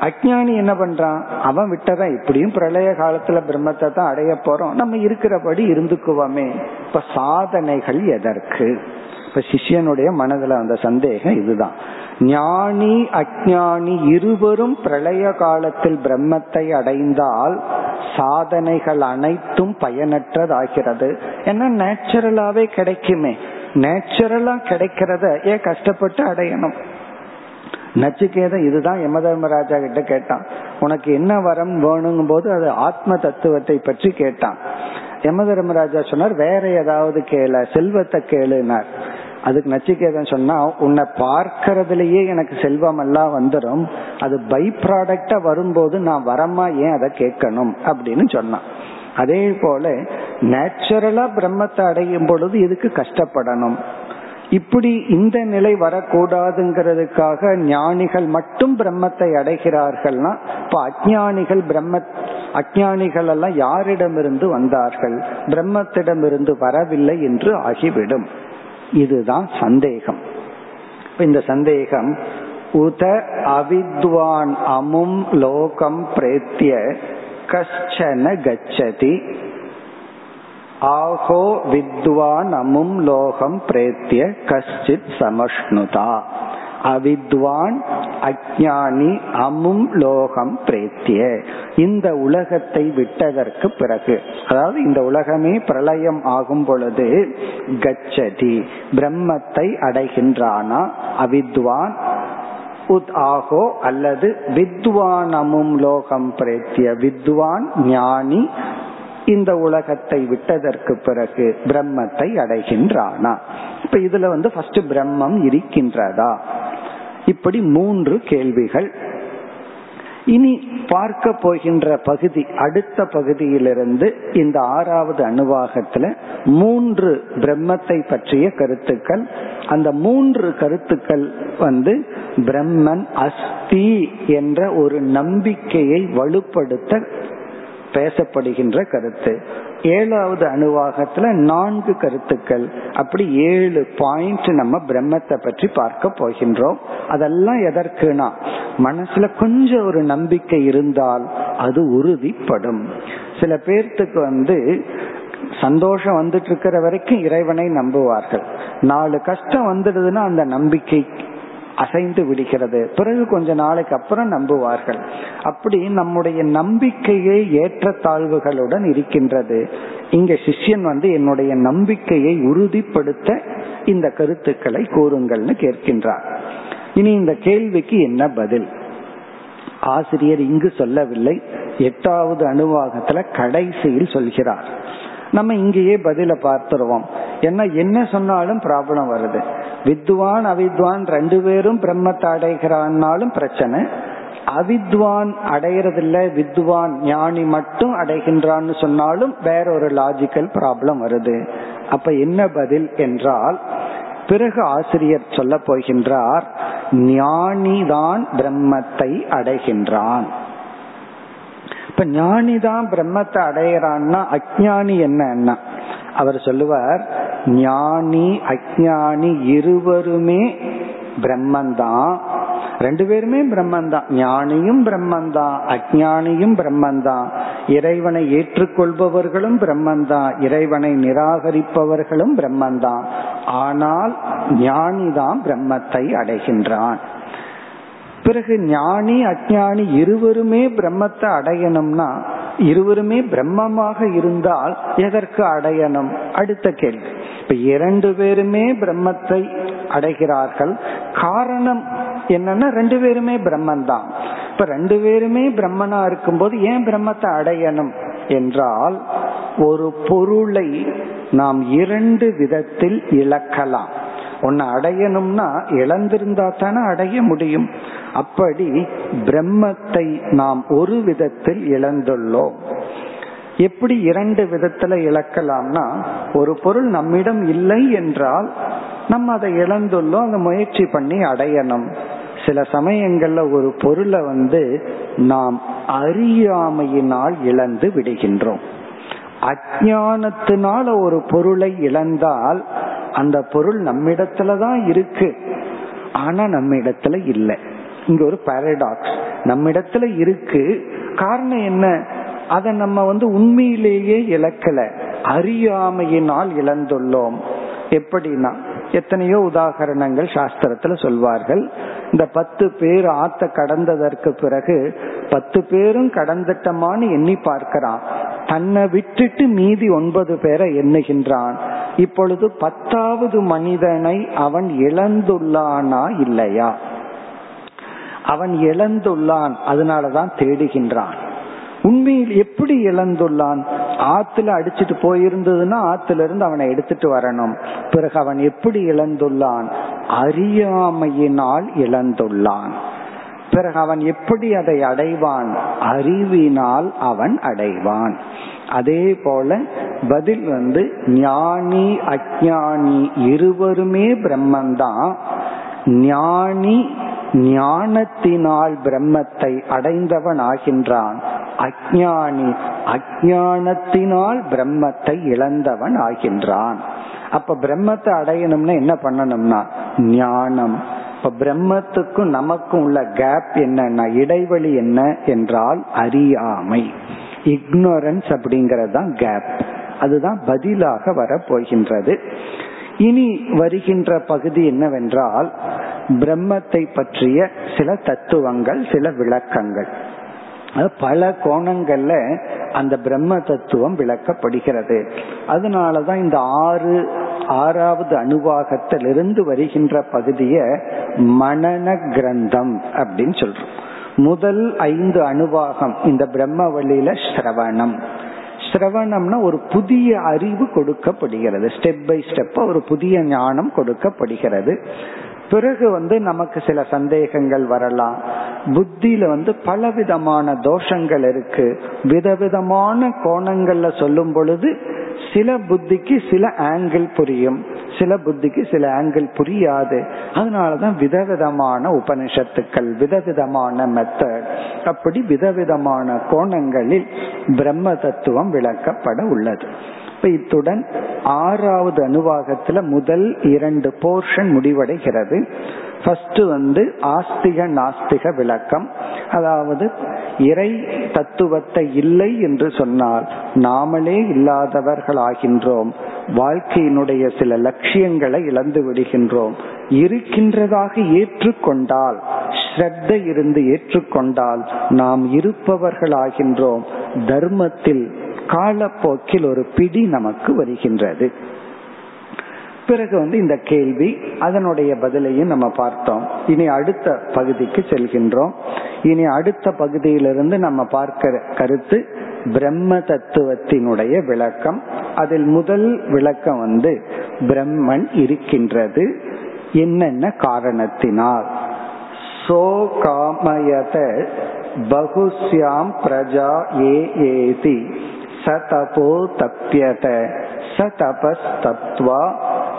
அஜானி என்ன பண்றான்? அவன் விட்டதான். இப்படியும் பிரளய காலத்துல பிரம்மத்தை தான் அடைய போறோம். நம்ம இருக்கிறபடி இருந்துக்குவோமே. இப்ப சாதனைகள் எதற்கு? இப்ப சிஷ்யனுடைய மனதுல அந்த சந்தேகம் இதுதான். ஞானி அஜானி இருவரும் பிரளய காலத்தில் பிரம்மத்தை அடைந்தால் சாதனைகள் அனைத்தும் பயனற்றதாகிறது. ஏன்னா நேச்சுரலாவே கிடைக்குமே. நேச்சுரலா கிடைக்கிறத ஏன் கஷ்டப்பட்டு அடையணும்? நச்சுக்கேதம் இதுதான் யமதர்மராஜா கிட்ட கேட்டான். உனக்கு என்ன வரம் வேணுங்கும் போது அது ஆத்ம தத்துவத்தை பற்றி கேட்டான். யமதர்மராஜா சொன்னார் வேற ஏதாவது கேள செல்வத்தை கேளுனார். அதுக்கு நச்சிகேதன் சொன்னா உன்னை பார்க்கறதுலயே எனக்கு செல்வம் எல்லாம் வந்துடும் அது பை ப்ராடக்டா வரும்போது நான் வரமா ஏன் அதை கேட்கணும் அப்படின்னு சொன்னான். அதே போல நேச்சுரலா பிரம்மத்தை அடையும் பொழுது இதுக்கு கஷ்டப்படணும். இப்படி இந்த நிலை வரக்கூடாதுங்கிறதுக்காக ஞானிகள் மட்டும் பிரம்மத்தை அடைகிறார்கள்னா இப்ப அஜானிகள் பிரம்ம அஜானிகள் எல்லாம் யாரிடமிருந்து வந்தார்கள்? பிரம்மத்திடமிருந்து வரவில்லை என்று ஆகிவிடும். இதுதான் சந்தேகம். இந்த சந்தேகம் உத அவித்வான் அமும் லோகம் பிரேத்திய கஷ்டன கச்சதி ஆஹோ வித்வான் அமும் லோகம் பிரேத்திய கஷ்டித் சமஷ்ணுதா. அவித்வான் அஜானி அமும் லோகம் பிரேத்திய. இந்த உலகத்தை விட்டதற்கு பிறகு அதாவது இந்த உலகமே பிரளயம் ஆகும் பொழுது கச்சதி பிரம்மத்தை அடைகின்றானா? அவித்வான் உத் ஆகோ அல்லது வித்வான் அமும் லோகம் பிரேத்திய வித்வான் ஞானி இந்த உலகத்தை விட்டதற்கு பிறகு பிரம்மத்தை அடைகின்றானா? இப்ப இதுல வந்து ஃபர்ஸ்ட் பிரம்மம் இருக்கின்றதா? இப்படி மூன்று கேள்விகள். இனி பார்க்க போகின்ற பகுதி அடுத்த பகுதியிலிருந்து இந்த ஆறாவது அணுவாகத்துல மூன்று பிரம்மத்தை பற்றிய கருத்துக்கள். அந்த மூன்று கருத்துக்கள் வந்து பிரம்மன் அஸ்தி என்ற ஒரு நம்பிக்கையை வலுப்படுத்த பேசப்படுகின்ற கருத்து. ஏழாவது அணுவாகத்துல நான்கு கருத்துக்கள். அப்படி ஏழு பாயிண்ட் நம்ம பிரம்மத்தை பற்றி பார்க்க போகின்றோம். அதெல்லாம் எதற்குனா மனசுல கொஞ்சம் ஒரு நம்பிக்கை இருந்தால் அது உறுதிப்படும். சில பேர்த்துக்கு வந்து சந்தோஷம் வந்துட்டு இருக்கிற வரைக்கும் இறைவனை நம்புவார்கள். நாலு கஷ்டம் வந்துடுதுன்னா அந்த நம்பிக்கை அசைந்து விடுகிறது. பிறகு கொஞ்ச நாளைக்கு அப்புறம் நம்புவார்கள். அப்படி நம்முடைய நம்பிக்கையே ஏற்றத்தாழ்வுகளுடன் இருக்கின்றது. இங்க சிஷ்யன் வந்து என்னுடைய நம்பிக்கையை உறுதிப்படுத்த இந்த கருத்துக்களை கூறுங்கள்னு கேட்கின்றார். இனி இந்த கேள்விக்கு என்ன பதில்? ஆசிரியர் இங்கு சொல்லவில்லை. எட்டாவது அனுவாகத்துல கடைசியில் சொல்கிறார். நம்ம இங்கேயே பதில பார்த்துருவோம். ஏன்னா என்ன சொன்னாலும் ப்ராப்ளம் வருது. வித்வான் அவித்வான் ரெண்டு பேரும் பிரம்மத்தை அடைகிறான்னாலும் பிரச்சனை. அவித்வான் அடையறதில்ல வித்வான் ஞானி மட்டும் அடைகின்றான்னு சொன்னாலும் வேற ஒரு லாஜிக்கல் ப்ராப்ளம் வருது. அப்ப என்ன பதில் என்றால் பிறகு ஆசிரியர் சொல்ல போகின்றார் ஞானிதான் பிரம்மத்தை அடைகின்றான். இப்ப ஞானிதான் பிரம்மத்தை அடையிறான்னா அஜானி என்ன அவர் சொல்லுவார் ஞானி அஜானி இருவருமே பிரம்மந்தான். ரெண்டு பேருமே பிரம்மந்தான். ஞானியும் பிரம்மந்தான் அஜானியும் பிரம்மந்தான். இறைவனை ஏற்றுக்கொள்பவர்களும் பிரம்மந்தான். இறைவனை நிராகரிப்பவர்களும் பிரம்மந்தான். ஆனால் ஞானிதான் பிரம்மத்தை அடைகின்றான். பிறகு ஞானி அஜானி இருவருமே பிரம்மத்தை அடையணும்னா இருவருமே பிரம்மமாக இருந்தால் எதற்கு அடையணும்? அடுத்த கேள்வி. இப்ப இரண்டு பேருமே பிரம்மத்தை அடைகிறார்கள். காரணம் என்னன்னா ரெண்டு பேருமே பிரம்மன் தான் இப்ப ரெண்டு பேருமே பிரம்மனா இருக்கும்போது ஏன் பிரம்மத்தை அடையணும்? என்றால் ஒரு பொருளை நாம் இரண்டு விதத்தில் இழக்கலாம். உன்னை அடையணும்னா இழந்திருந்தா தானே அடைய முடியும். அப்படி பிரம்மத்தை நாம் ஒரு விதத்தில் இழந்துள்ளோம். எப்படி இரண்டு விதத்துல இழக்கலாம்னா ஒரு பொருள் நம்மிடம் இல்லை என்றால் நம்ம அதை இழந்துள்ளோம் அதை முயற்சி பண்ணி அடையணும். சில சமயங்கள்ல ஒரு பொருளை வந்து நாம் அறியாமையினால் இழந்து விடுகின்றோம். அஜானத்தினால ஒரு பொருளை இழந்தால் அந்த பொருள் நம்மிடத்துலதான் இருக்கு. ஆனா நம்ம இடத்துல இல்லை. இங்க ஒரு பாரடாக்ஸ் நம்ம இடத்துல இருக்கு. காரணம் என்ன? அதை நம்ம வந்து உண்மையிலேயே இழக்கல. அறியாமையினால் இழந்துள்ளோம். எப்படின்னா எத்தனையோ உதாகரணங்கள் சாஸ்திரத்துல சொல்வார்கள். இந்த பத்து பேர் ஆத்த கடந்ததற்கு பிறகு பத்து பேரும் கடந்துட்டமான்னு எண்ணி பார்க்கிறான். தன்னை விட்டுட்டு மீதி ஒன்பது பேரை எண்ணுகின்றான். இப்பொழுது பத்தாவது மனிதனை அவன் இழந்துள்ளானா இல்லையா? அவன் இழந்துள்ளான் அதனாலதான் தேடுகின்றான். உண்மையில் எப்படி இழந்துள்ளான்? ஆத்துல அடிச்சுட்டு போயிருந்ததுன்னா ஆத்துல இருந்து அவனை எடுத்துட்டு வரணும். பிறகு அவன் எப்படி இழந்துள்ளான்? அறியாமையினால் இழந்துள்ளான். பிறகு அவன் எப்படி அதை அடைவான்? அறிவினால் அவன் அடைவான். அதே போல பதில் வந்து ஞானி அஜானி இருவருமே பிரம்மந்தான். ஞானி ஞானத்தினால் பிரம்மத்தை அடைந்தவன் ஆகின்றான். அஜானி அஜானத்தினால் பிரம்மத்தை இழந்தவன் ஆகின்றான். அப்ப பிரம்மத்தை அடையணும்னா என்ன பண்ணணும்னா ஞானம். இப்ப பிரம்மத்துக்கும் நமக்கும் உள்ள கேப் என்னன்னா இடைவெளி என்ன என்றால் அறியாமை. இக்னோரன்ஸ் அப்படிங்கிறது தான் கேப் அதுதான் பதிலாக வரப்போகின்றது. இனி வருகின்ற பகுதி என்னவென்றால் பிரம்மத்தை பற்றிய சில தத்துவங்கள் சில விளக்கங்கள். பல கோணங்கள்ல அந்த பிரம்ம தத்துவம் விளக்கப்படுகிறது. அதனாலதான் இந்த ஆறு ஆறாவது அணுவாகத்திலிருந்து வருகின்ற பகுதிய மனன கிரந்தம் அப்படின்னு சொல்றோம். முதல் ஐந்து அணுவாகம் இந்த பிரம்ம வழியில ஸ்ரவணம். சிரவணம்னா ஒரு புதிய அறிவு கொடுக்கப்படுகிறது. ஸ்டெப் பை ஸ்டெப் ஒரு புதிய ஞானம் கொடுக்கப்படுகிறது. பிறகு வந்து நமக்கு சில சந்தேகங்கள் வரலாம். புத்தியில வந்து பலவிதமான தோஷங்கள் இருக்கு. விதவிதமான கோணங்கள்ல சொல்லும் பொழுது சில புத்திக்கு சில ஆங்கிள் புரியும். சில புத்திக்கு சில ஆங்கிள் புரியாது. அதனாலதான் விதவிதமான உபனிஷத்துக்கள் விதவிதமான மெத்தட் அப்படி விதவிதமான கோணங்களில் பிரம்ம தத்துவம் விளக்கப்பட உள்ளது. இப்ப இத்துடன் ஆறாவது அனுவாகத்துல முதல் இரண்டு போர்ஷன் முடிவடைகிறது. ஃபர்ஸ்ட் வந்து ஆஸ்திக நாஸ்திக விளக்கம். அதாவது இறை தத்துவத்தை இல்லை என்று சொன்னால் நாமளே இல்லாதவர்கள் ஆகின்றோம் வாழ்க்கையினுடைய சில லட்சியங்களை இழந்து விடுகின்றோம். இருக்கின்றதாக ஏற்றுக்கொண்டால் ஸ்ரத்த இருந்து ஏற்றுக்கொண்டால் நாம் இருப்பவர்கள் ஆகின்றோம் தர்மத்தில் காலப்போக்கில் ஒரு பிடி நமக்கு வருகின்றது. பிறகு வந்து இந்த கேள்வி அதனுடைய பதிலையும் நம்ம பார்த்தோம். இனி அடுத்த பகுதிக்கு செல்கின்றோம். இனி அடுத்த பகுதியிலிருந்து நம்ம பார்க்கிற கருத்து பிரம்ம தத்துவத்தினுடைய விளக்கம். அதில் முதல் விளக்கம் வந்து பிரம்மன் இருக்கின்றது. என்னென்ன காரணத்தினால்? சோ காமயத பகுஸ்யாம் பிரஜா ஏ ஏதி. சதபோ தப்பியத சதபஸ் தத்வா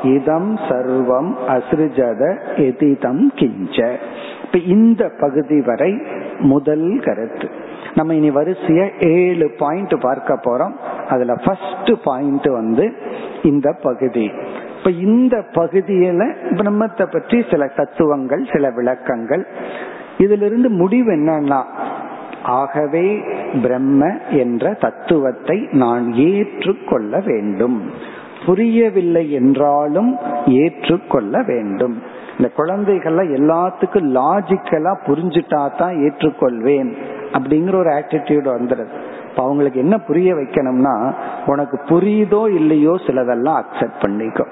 இதம் சர்வம் அசிருஜத எதிதம் கிஞ்ச. இப்ப இந்த பகுதி வரை முதல் கருத்து. நம்ம இனி வரிசைய ஏழு பாயிண்ட் பார்க்க போறோம். அதுல ஃபர்ஸ்ட் பாயிண்ட் வந்து இந்த பகுதி. இப்ப இந்த பகுதியில பிரம்மத்தை பற்றி சில தத்துவங்கள் சில விளக்கங்கள். இதிலிருந்து முடிவு என்னன்னா ஆகவே பிரம்ம என்ற தத்துவத்தை நான் ஏற்றுக்கொள்ள வேண்டும். புரியவில்லை என்றாலும் ஏற்றுக்கொள்ள வேண்டும். இந்த குழந்தைகள்ல எல்லாத்துக்கும் லாஜிக்கலா புரிஞ்சுட்டா தான் ஏற்றுக்கொள்வேன் அப்படிங்கிற ஒரு ஆட்டிடியூட் வந்துடுது. இப்ப அவங்களுக்கு என்ன புரிய வைக்கணும்னா உனக்கு புரியுதோ இல்லையோ சிலதெல்லாம் அக்செப்ட் பண்ணிக்கோ.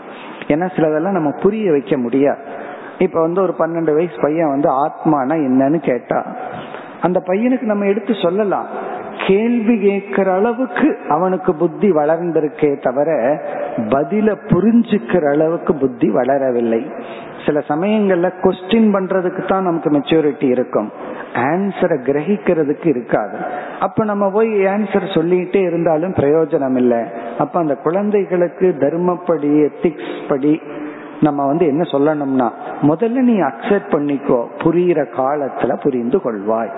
ஏன்னா சிலதெல்லாம் நம்ம புரிய வைக்க முடியாது. இப்ப வந்து ஒரு பன்னெண்டு வயசு பையன் வந்து ஆத்மானா என்னன்னு கேட்டா அந்த பையனுக்கு நம்ம எடுத்து சொல்லலாம். கேள்வி கேட்கிற அளவுக்கு அவனுக்கு புத்தி வளர்ந்திருக்கே தவிர பதில புரிஞ்சுக்கிற அளவுக்கு புத்தி வளரவில்லை. சில சமயங்கள்ல கொஸ்டின் பண்றதுக்கு தான் நமக்கு மெச்சூரிட்டி இருக்கும். ஆன்சரை கிரகிக்கிறதுக்கு இருக்காது. அப்ப நம்ம போய் ஆன்சர் சொல்லிட்டே இருந்தாலும் பிரயோஜனம் இல்லை. அப்ப அந்த குழந்தைகளுக்கு தர்மப்படி எத்திக்ஸ் படி நம்ம வந்து என்ன சொல்லணும்னா முதல்ல நீ அக்செப்ட் பண்ணிக்கோ. புரியிற காலத்துல புரிந்து கொள்வாய்.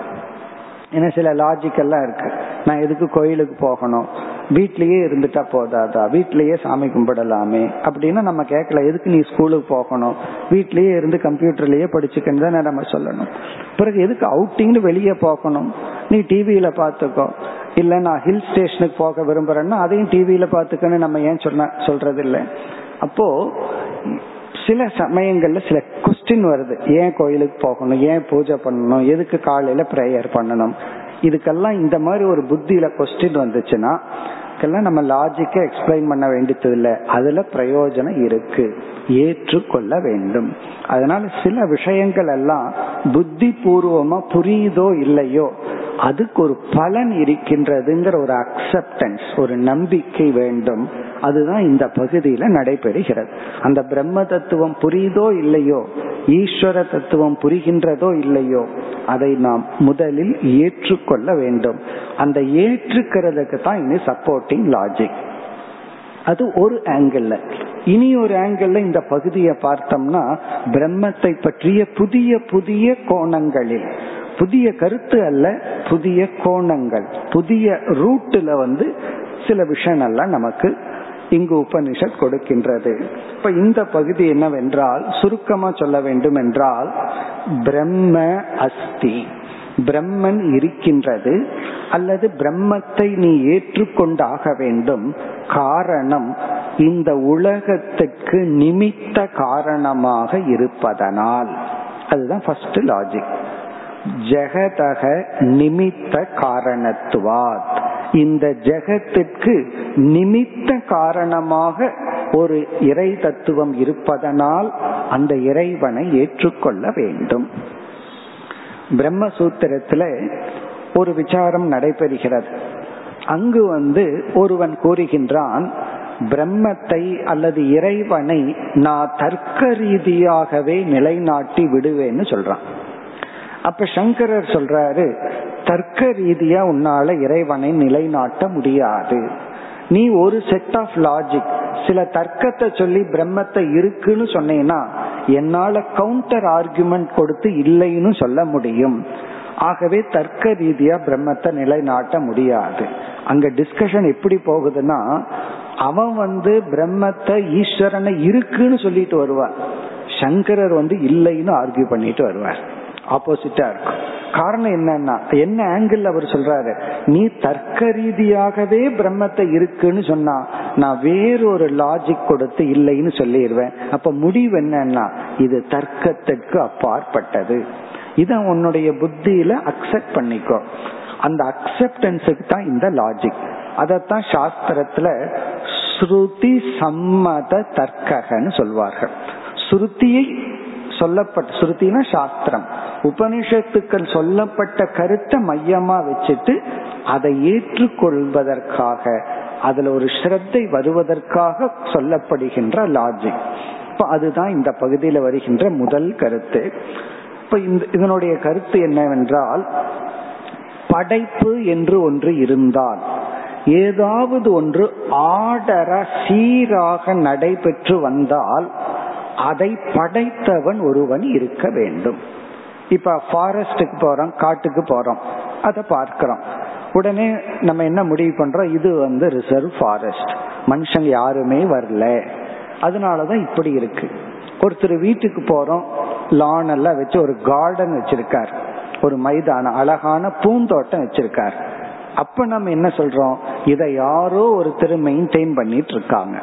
ஏன்னா சில லாஜிக்கெல்லாம் இருக்கு. நான் எதுக்கு கோயிலுக்கு போகணும்? வீட்லயே இருந்துட்டா போதாதா? வீட்லயே சாமி கும்பிடலாமே? அப்படின்னா நம்ம கேட்கல எதுக்கு நீ ஸ்கூலுக்கு போகணும்? வீட்லயே இருந்து கம்ப்யூட்டர்லயே படிச்சுக்கன்னு தான் நம்ம சொல்லணும். பிறகு எதுக்கு அவுட்டிங்னு வெளியே போகணும்? நீ டிவியில பாத்துக்கோ இல்ல நான் ஹில் ஸ்டேஷனுக்கு போக விரும்புறேன்னா அதையும் டிவியில பாத்துக்கன்னு நம்ம ஏன் சொன்ன சொல்றது இல்லை அப்போ சில சமயங்கள்ல சில கொஸ்டின் வருது. ஏன் கோயிலுக்கு போகணும்? ஏன் பூஜை பண்ணணும்? எதுக்கு காலையில பிரேயர் பண்ணணும்? இதுக்கெல்லாம் இந்த மாதிரி ஒரு புத்தியில கொஸ்டின் வந்துச்சுன்னா நம்ம லாஜிக்க எக்ஸ்பிளைன் பண்ண வேண்டியது இல்லை அதுல பிரயோஜனம் இருக்கு. ஏற்றுக்கொள்ள வேண்டும். அதனால சில விஷயங்கள் எல்லாம் புத்தி பூர்வமா புரியுதோ இல்லையோ அதுக்கு ஒரு பலன் இருக்கின்றதுங்கிற ஒரு அக்செப்டன்ஸ் ஒரு நம்பிக்கை வேண்டும். அதுதான் இந்த பகுதியில நடைபெறுகிறது. அந்த பிரம்ம தத்துவம் புரியுதோ இல்லையோ ஈஸ்வர தத்துவம் புரிகின்றதோ இல்லையோ அதை நாம் முதலில் ஏற்றுக்கொள்ள வேண்டும். அந்த ஏற்றுக்கிறதுக்கு தான் இனி சப்போர்ட்டிங் லாஜிக் அது ஒரு ஆங்கிள் இனி ஒரு ஆங்கிள் இந்த பகுதியை பார்த்தோம்னா பிரம்மத்தை பற்றிய புதிய புதிய கோணங்களில் புதிய கருத்து அல்ல புதிய கோணங்கள் புதிய ரூட்டில் வந்து சில விஷயங்கள்லாம் நமக்கு இங்கு உபனிஷத் கொடுக்கின்றது. இப்ப இந்த பகுதி என்னவென்றால் சுருக்கமா சொல்ல வேண்டும் என்றால் பிரம்ம அஸ்தி. பிரம்மன் இருக்கின்றது அல்லது பிரம்மத்தை நீ ஏற்றுக்கொண்டாக வேண்டும். காரணம் இந்த உலகத்துக்கு நிமித்த காரணமாக இருப்பதனால். அதுதான் ஃபர்ஸ்ட் லாஜிக் ஜெகதக நிமித்த காரணத்துவாத். இந்த ஜெகத்திற்கு நிமித்த காரணமாக ஒரு இறை தத்துவம் இருப்பதனால் அந்த இறைவனை ஏற்றுக்கொள்ள வேண்டும். பிரம்மசூத்திரத்துல ஒரு விசாரம் நடைபெறுகிறது. அங்கு வந்து ஒருவன் கூறுகின்றான் பிரம்மத்தை அல்லது இறைவனை நான் தர்க்க ரீதியாகவே நிலைநாட்டி விடுவேன்னு சொல்றான். அப்ப சங்கரர் சொல்றாரு தர்க்க ரீதியா உன்னால இறைவனை நிலைநாட்ட முடியாது. நீ ஒரு செட் ஆஃப் லாஜிக் சில தர்க்கத்தை சொல்லி பிரம்மத்தை இருக்குன்னு சொன்னேன்னா என்னால கவுண்டர் ஆர்குமெண்ட் கொடுத்து இல்லைன்னு சொல்ல முடியும். ஆகவே தர்க்க ரீதியா பிரம்மத்தை நிலைநாட்ட முடியாது. அங்க டிஸ்கஷன் எப்படி போகுதுன்னா அவன் வந்து பிரம்மத்தை ஈஸ்வரனை இருக்குன்னு சொல்லிட்டு வருவான். சங்கரர் வந்து இல்லைன்னு ஆர்கியூ பண்ணிட்டு வருவார். ஆப்போசிட்டா இருக்கும். காரணம் என்னன்னா என்ன ஆங்கிள் அவர் சொல்றாரு? நீ தர்க்க ரீதியாகவே பிரம்மத்தை இருக்குன்னு சொன்னா நான் வேறொரு லாஜிக் கொடுத்து இல்லைன்னு சொல்லிடுவேன் அப்ப முடிவு என்னன்னா இது தர்க்கத்திற்கு அப்பாற்பட்டது. இத உன்னுடைய புத்தியில அக்செப்ட் பண்ணிக்கோ. அந்த அக்செப்டன்ஸுக்கு தான் இந்த லாஜிக் அதத்தான் சாஸ்திரத்துல ஸ்ருதி சம்மத தர்க்கன்னு சொல்வார்கள். ஸ்ருதியை சொல்லப்பட்ட ஸ்ருத்தினா சாஸ்திரம். உபனிஷத்துக்கள் சொல்லப்பட்ட கருத்தை மையமா வச்சுட்டு அதை ஏற்றுக்கொள்வதற்காக அதுல ஒரு ஸ்ரத்தை வருவதற்காக சொல்லப்படுகின்ற லாஜிக் இப்ப அதுதான் இந்த பகுதியில் வருகின்ற முதல் கருத்து. இப்ப இந்த இதனுடைய கருத்து என்னவென்றால் படைப்பு என்று ஒன்று இருந்தால் ஏதாவது ஒன்று ஆடர சீராக நடைபெற்று வந்தால் அதை படைத்தவன் ஒருவன் இருக்க வேண்டும். இப்ப ஃபாரஸ்டுக்கு போறோம் காட்டுக்கு போறோம். அதை பார்க்கிறோம். உடனே நம்ம என்ன முடிவு பண்றோம்? இது வந்து ரிசர்வ் ஃபாரஸ்ட் மனுஷங்க யாருமே வரல. அதனாலதான் இப்படி இருக்கு. ஒருத்தர் வீட்டுக்கு போறோம் லான் எல்லாம் வச்சு ஒரு கார்டன் வச்சிருக்கார். ஒரு மைதானம் அழகான பூந்தோட்டம் வச்சிருக்கார். அப்ப நம்ம என்ன சொல்றோம்? இதை யாரோ ஒருத்தர் மெயின்டைன் பண்ணிட்டு இருக்காங்க.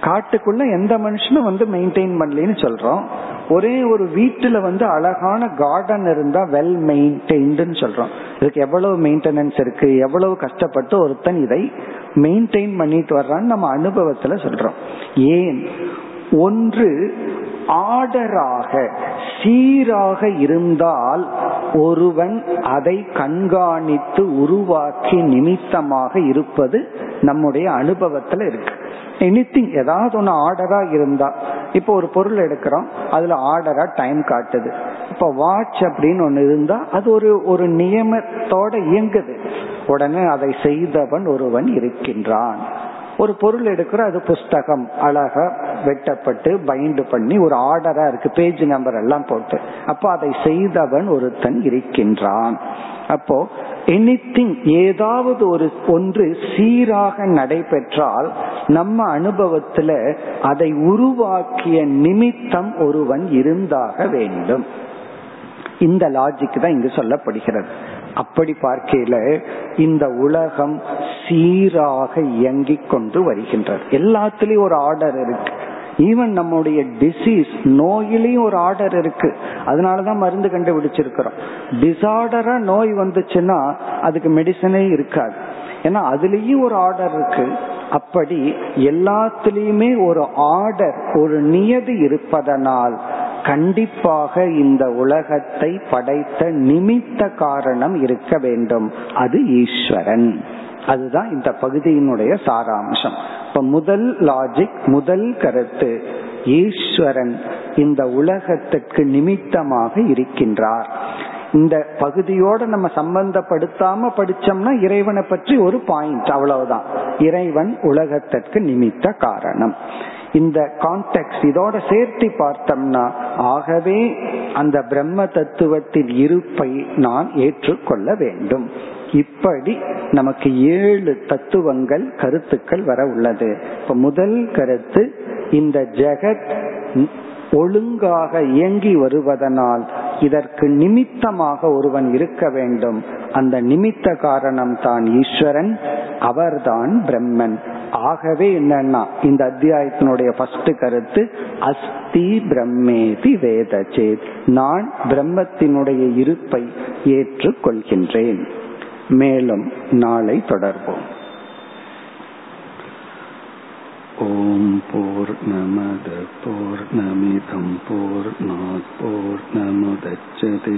காட்டுக்குள்ள எந்த மனுஷனும் வந்து மெயின்டைன் பண்ணலன்னு சொல்றோம். ஒரே ஒரு வீட்டுல வந்து அழகான கார்டன் இருந்தா வெல் மெயின்டைன்டுன்னு சொல்றோம். இதுக்கு எவ்வளவு மெயின்டெனன்ஸ் இருக்கு எவ்வளவு கஷ்டப்பட்டு ஒருத்தன் இதை மெயின்டைன் பண்ணிட்டு வர்றான்னு நம்ம அனுபவத்துல சொல்றோம். ஏன்? ஒன்று ஆர்டராக சீராக இருந்தால் ஒருவன் அதை கண்காணித்து உருவாக்கி நிமித்தமாக இருப்பது நம்முடைய அனுபவத்துல இருக்கு. எனிதிங் ஏதாவது ஒன்று ஆர்டரா இருந்தா இப்போ ஒரு பொருள் எடுக்கிறோம் அதுல ஆர்டரா டைம் காட்டுது. இப்போ வாட்ச் அப்படின்னு ஒன்று இருந்தா அது ஒரு ஒரு நியமத்தோட இயங்குது. உடனே அதை செய்தவன் ஒருவன் இருக்கின்றான். ஒரு பொருள் எடுக்கிற அது புஸ்தகம் அழகா வெட்டப்பட்டு பைண்ட் பண்ணி ஒரு ஆர்டரா இருக்கு பேஜ் நம்பர் எல்லாம் போட்டு. அப்போ அதை செய்தவன் ஒருத்தன் இருக்கின்றான். அப்போ எனிதிங் ஏதாவது ஒரு ஒன்று சீராக நடைபெற்றால் நம்ம அனுபவத்துல அதை உருவாக்கிய நிமித்தம் ஒருவன் இருந்தாக வேண்டும். இந்த லாஜிக் தான் இங்கு சொல்லப்படுகிறது. அப்படி பார்க்கையில இந்த உலகம் சீராக இயங்கிக் கொண்டு வருகின்றது. எல்லாத்துலயும் ஒரு ஆர்டர் இருக்கு. ஈவன் நம்முடைய டிசீஸ் நோயிலையும் ஒரு ஆர்டர் இருக்கு. அதனாலதான் மருந்து கண்டுபிடிச்சிருக்கிறோம். டிசார்டரா நோய் வந்துச்சுன்னா அதுக்கு மெடிசனே இருக்காது. ஏன்னா அதுலயும் ஒரு ஆர்டர் இருக்கு. அப்படி எல்லாத்துலேயுமே ஒரு ஆர்டர் ஒரு நியதி இருப்பதனால் கண்டிப்பாக இந்த உலகத்தை படைத்த நிமித்த காரணம் இருக்க வேண்டும். அது ஈஸ்வரன். அதுதான் இந்த பகுதியினுடைய சாராம்சம். இப்ப முதல் லாஜிக் முதல் கருத்து ஈஸ்வரன் இந்த உலகத்திற்கு நிமித்தமாக இருக்கின்றார். இந்த பகுதியோட நம்ம சம்பந்தப்படுத்தாம படிச்சோம்னா இறைவனை பற்றி ஒரு பாயிண்ட் அவ்வளவுதான். இறைவன் உலகத்திற்கு நிமித்த காரணம். இந்த கான்டெக்ட் இதோட சேர்த்து பார்த்தோம்னா ஆகவே அந்த பிரம்ம தத்துவத்தின் இருப்பை நான் ஏற்றுக்கொள்ள வேண்டும். இப்படி நமக்கு ஏழு தத்துவங்கள் கருத்துக்கள் வர உள்ளது. இப்ப முதல் கருத்து இந்த ஜெகத் ஒழுங்காக இயங்கி வருவதனால் இதற்கு நிமித்தமாக ஒருவன் இருக்க வேண்டும். அந்த நிமித்த காரணம் தான் ஈஸ்வரன் அவர்தான் பிரம்மன். ஆகவே என்னன்னா இந்த அத்தியாயத்தினுடைய ஃபர்ஸ்ட் கருத்து அஸ்தி பிரம்மேதி வேத சேத் நான் பிரம்மத்தினுடைய இருப்பை ஏற்றுக்கொள்கின்றேன் மேலும் நாளை தொடர்போம் ஓம் போர் நமத போர் நமிதம் போர் पूर्णमुदच्छते